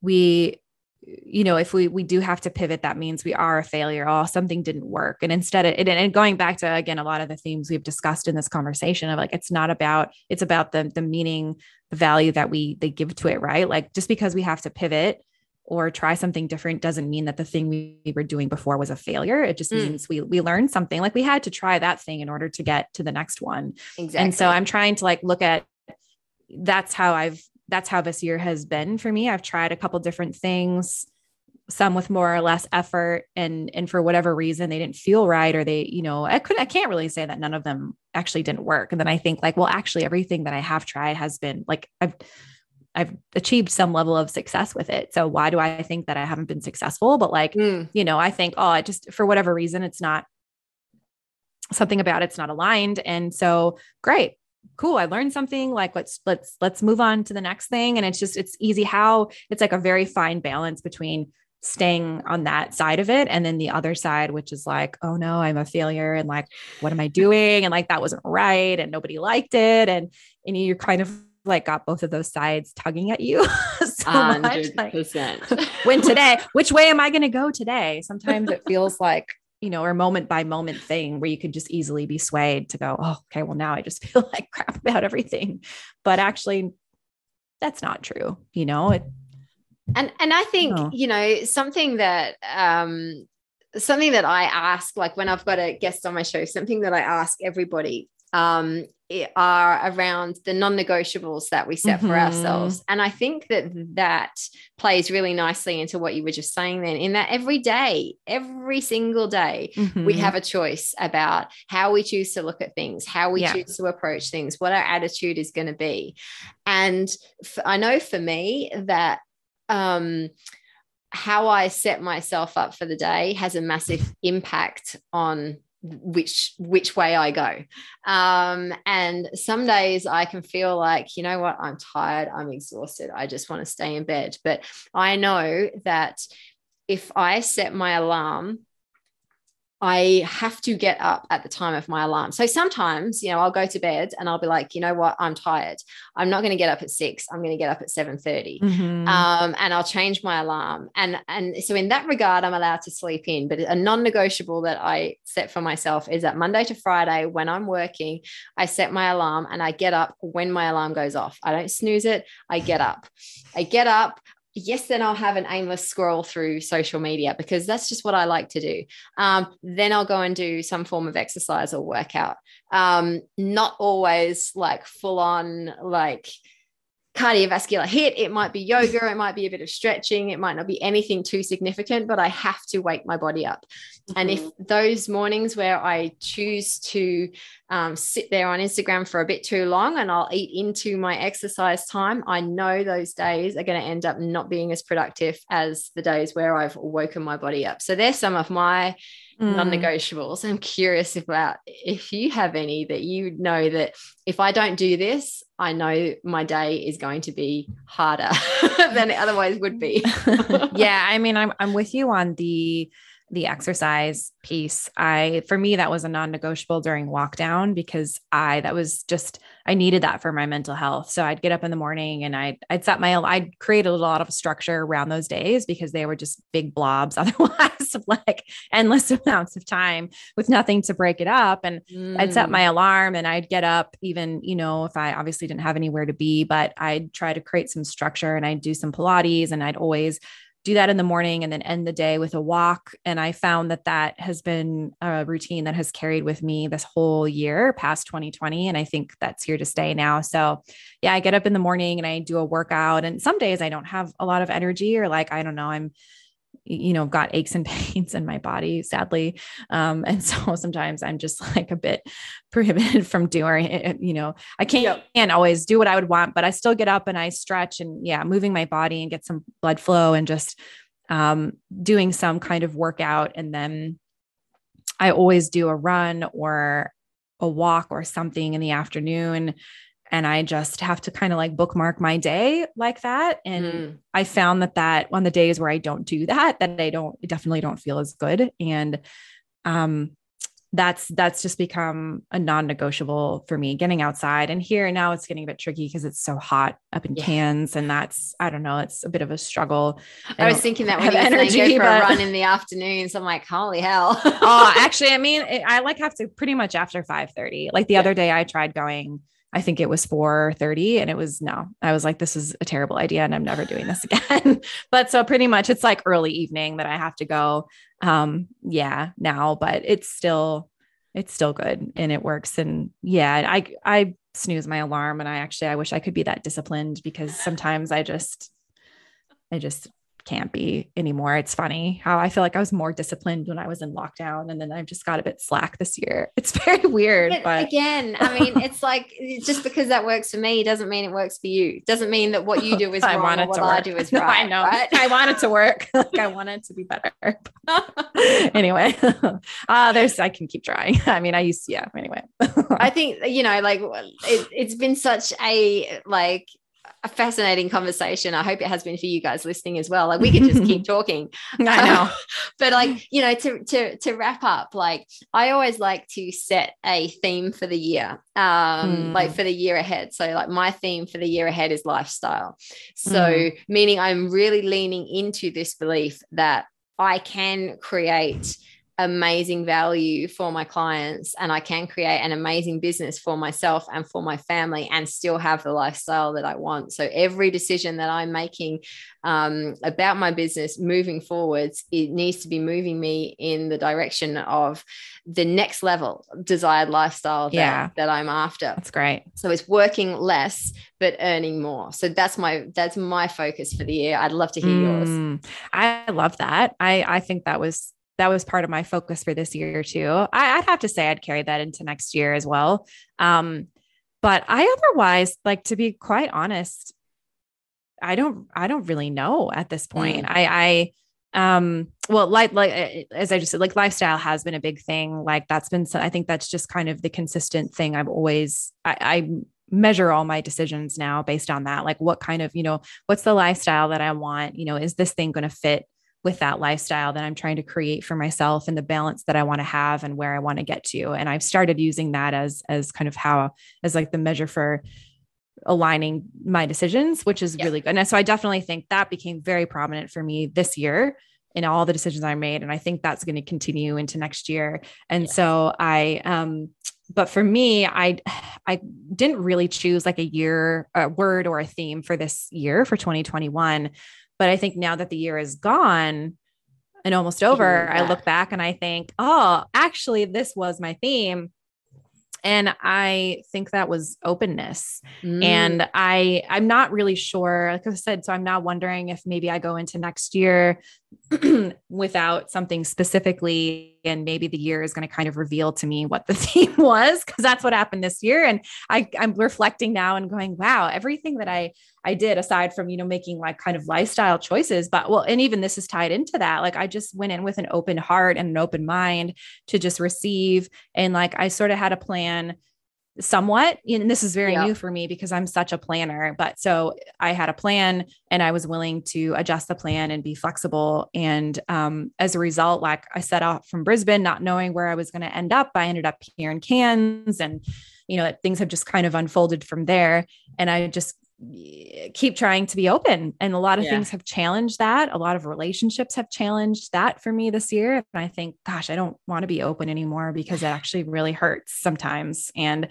we you know if we we do have to pivot that means we are a failure. Oh something didn't work. And instead of and, and going back to again a lot of the themes we've discussed in this conversation of like it's not about it's about the the meaning the value that we they give to it right? Like just because we have to pivot or try something different doesn't mean that the thing we were doing before was a failure. It just mm. means we we learned something. Like we had to try that thing in order to get to the next one. Exactly. And so I'm trying to like look at that's how I've that's how this year has been for me. I've tried a couple different things, some with more or less effort and and for whatever reason they didn't feel right or they, you know, I could I can't really say that none of them actually didn't work. And then I think like, well, actually everything that I have tried has been like I've I've achieved some level of success with it. So why do I think that I haven't been successful? But like, mm. you know, I think, oh, I just for whatever reason, it's not something about it's not aligned. And so great. Cool. I learned something like let's let's let's move on to the next thing. And it's just it's easy how it's like a very fine balance between staying on that side of it and then the other side which is like oh no i'm a failure and like what am i doing and like that wasn't right and nobody liked it and and you're kind of like got both of those sides tugging at you so 100%. much. Like, when today, which way am I going to go today? Sometimes it feels like, you know, or moment by moment thing where you could just easily be swayed to go, oh, okay, well, now I just feel like crap about everything. But actually, that's not true. You know, it, and and I think, no. you know, something that um something that I ask, like when I've got a guest on my show, something that I ask everybody um, are around the non-negotiables that we set mm-hmm. for ourselves and i think that that plays really nicely into what you were just saying then in that every day every single day mm-hmm. we have a choice about how we choose to look at things how we yeah. choose to approach things what our attitude is going to be and f- I know for me that um how I set myself up for the day has a massive impact on which which way I go. Um, and some days I can feel like, you know what, I'm tired, I'm exhausted, I just want to stay in bed. But I know that if I set my alarm I have to get up at the time of my alarm. So sometimes, you know, I'll go to bed and I'll be like, you know what, I'm tired. I'm not going to get up at six. I'm going to get up at seven thirty, mm-hmm. um, and I'll change my alarm. And and so in that regard, I'm allowed to sleep in. But a non-negotiable that I set for myself is that Monday to Friday, when I'm working, I set my alarm and I get up when my alarm goes off. I don't snooze it. I get up. I get up yes, then I'll have an aimless scroll through social media because that's just what I like to do. Um, then I'll go and do some form of exercise or workout. Um, not always like full on, like, cardiovascular HIIT. it might be yoga, it might be a bit of stretching, it might not be anything too significant, but I have to wake my body up. Mm-hmm. And if mm-hmm. those mornings where I choose to um, sit there on Instagram for a bit too long and I'll eat into my exercise time, I know those days are going to end up not being as productive as the days where I've woken my body up. So there's some of my mm. non-negotiables. I'm curious about if you have any that you know that if I don't do this, I know my day is going to be harder than it otherwise would be. yeah, I mean, I'm I'm with you on the the exercise piece i for me that was a non-negotiable during lockdown because i that was just i needed that for my mental health so i'd get up in the morning and i'd i'd set my i'd create a lot of structure around those days because they were just big blobs otherwise of like endless amounts of time with nothing to break it up and mm. i'd set my mm. alarm and i'd get up even you know if i obviously didn't have anywhere to be but i'd try to create some structure and i'd do some pilates and i'd always do that in the morning and then end the day with a walk. And I found that that has been a routine that has carried with me this whole year past 2020. And I think that's here to stay now. So, yeah, I get up in the morning and I do a workout. And some days I don't have a lot of energy or like, I don't know, I'm you know, got aches and pains in my body, sadly. Um, and so sometimes I'm just like a bit prohibited from doing it. You know, I can't, yep. can't always do what I would want, but I still get up and I stretch and yeah, moving my body and get some blood flow and just um, doing some kind of workout. And then I always do a run or a walk or something in the afternoon and I just have to kind of like bookmark my day like that. And mm. I found that that on the days where I don't do that, that I don't definitely don't feel as good. And um, that's that's just become a non-negotiable for me getting outside and here now it's getting a bit tricky because it's so hot up in yeah. Cairns and that's I don't know it's a bit of a struggle. I, I was thinking that when you energy, go for but... a run in the afternoons I'm like holy hell. oh actually I mean I like have to pretty much after 5 30 like the yeah. other day I tried going I think it was 4:30 and it was no. I was like this is a terrible idea and I'm never doing this again. but so pretty much it's like early evening that I have to go um yeah, now, but it's still it's still good and it works and yeah, I I snooze my alarm and I actually I wish I could be that disciplined because sometimes I just I just can't be anymore. It's funny how I feel like I was more disciplined when I was in lockdown and then I've just got a bit slack this year. It's very weird. But, but... again, I mean, it's like just because that works for me doesn't mean it works for you. Doesn't mean that what you do is I wrong want it or what I do is right. No, I know. Right? I want it to work. like I want it to be better. anyway, uh, there's I can keep trying. I mean, I used to, yeah. Anyway. I think, you know, like it, it's been such a like a fascinating conversation. I hope it has been for you guys listening as well. Like we could just keep talking. I know. but like, you know, to to to wrap up, like I always like to set a theme for the year. Um, mm. like for the year ahead. So like my theme for the year ahead is lifestyle. So mm. meaning I'm really leaning into this belief that I can create amazing value for my clients and I can create an amazing business for myself and for my family and still have the lifestyle that I want. So every decision that I'm making um, about my business moving forwards, it needs to be moving me in the direction of the next level desired lifestyle that, yeah. that I'm after. That's great. So it's working less but earning more. So that's my that's my focus for the year. I'd love to hear mm, yours. I love that. I I think that was that was part of my focus for this year too. I, would have to say I'd carry that into next year as well. Um, but I otherwise like to be quite honest, I don't I don't really know at this point. Mm. I I um well like like eh, as I just said like lifestyle has been a big thing. Like that's been I think that's just kind of the consistent thing I've always I, I measure all my decisions now based on that like what kind of you know what's the lifestyle that i want you know is this thing going to fit with that lifestyle that I'm trying to create for myself and the balance that I want to have and where I want to get to. And I've started using that as as kind of how as like the measure for aligning my decisions, which is really good. And so I definitely think that became very prominent for me this year in all the decisions I made. And I think that's going to continue into next year. And so I um but for me, I I didn't really choose like a year, a word or a theme for this year for 2021 But I think now that the year is gone and almost over, I look back and I think, oh, actually, this was my theme. And i think that was openness. Mm. and i i'm not really sure like i said so i'm now wondering if maybe i go into next year without something specifically and maybe the year is going to kind of reveal to me what the theme was because that's what happened this year. And i i'm reflecting now and going wow everything that i i did aside from you know making like kind of lifestyle choices but well and even this is tied into that. Like i just went in with an open heart and an open mind to just receive. And like i sort of had a plan somewhat and this is very new for me because i'm such a planner but so i had a plan and i was willing to adjust the plan and be flexible. And um, as a result like i set off from brisbane not knowing where i was going to end up i ended up here in cairns and you know things have just kind of unfolded from there. And i just keep trying to be open and a lot of yeah. things have challenged that a lot of relationships have challenged that for me this year and i think gosh i don't want to be open anymore because it actually really hurts sometimes and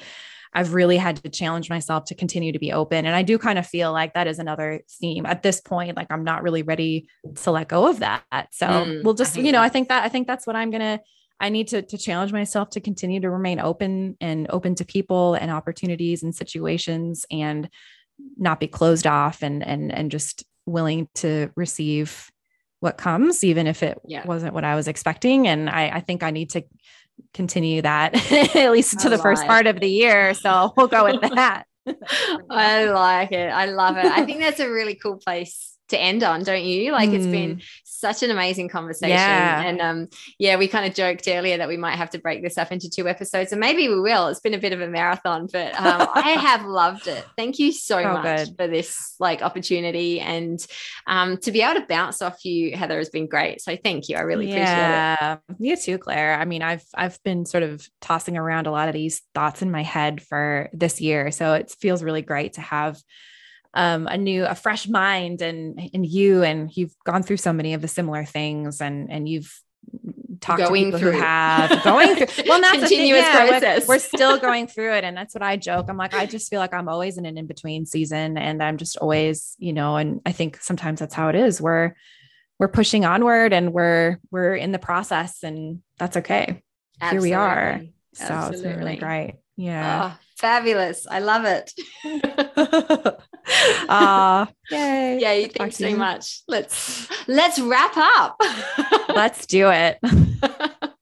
i've really had to challenge myself to continue to be open and i do kind of feel like that is another theme at this point like i'm not really ready to let go of that so mm, we'll just you know i think that i think that's what i'm gonna I need to, to challenge myself to continue to remain open and open to people and opportunities and situations and not be closed off and and and just willing to receive what comes even if it yeah. wasn't what i was expecting and I, I think i need to continue that at least to I the first part of the year so we'll go with that i like it i love it i think that's a really cool place to end on, don't you? Like mm. it's been mm. Such an amazing conversation. Yeah. And um, yeah, we kind of joked earlier that we might have to break this up into two episodes, and maybe we will. It's been a bit of a marathon, but um, I have loved it. Thank you so oh, much good. for this like opportunity and um, to be able to bounce off you, Heather, has been great. So thank you. I really yeah. appreciate it. You too, Claire. I mean, I've I've been sort of tossing around a lot of these thoughts in my head for this year, so it feels really great to have um, a new, a fresh mind and and you and you've gone through so many of the similar things and and you've talked going to people through. who have going through well not continuous yeah, process. We're, we're still going through it, and that's what I joke. I'm like, I just feel like I'm always in an in between season, and I'm just always, you know, and I think sometimes that's how it is. We're we're pushing onward, and we're we're in the process, and that's okay. Absolutely. Here we are. So Absolutely. it's been really great. Yeah. Oh, fabulous. I love it. uh yay. Yeah, thanks so much. Let's let's wrap up. let's do it.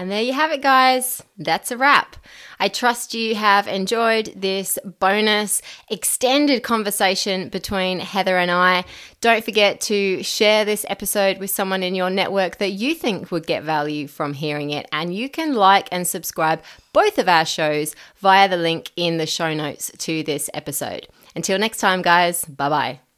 And there you have it, guys. That's a wrap. I trust you have enjoyed this bonus extended conversation between Heather and I. Don't forget to share this episode with someone in your network that you think would get value from hearing it. And you can like and subscribe both of our shows via the link in the show notes to this episode. Until next time, guys, bye bye.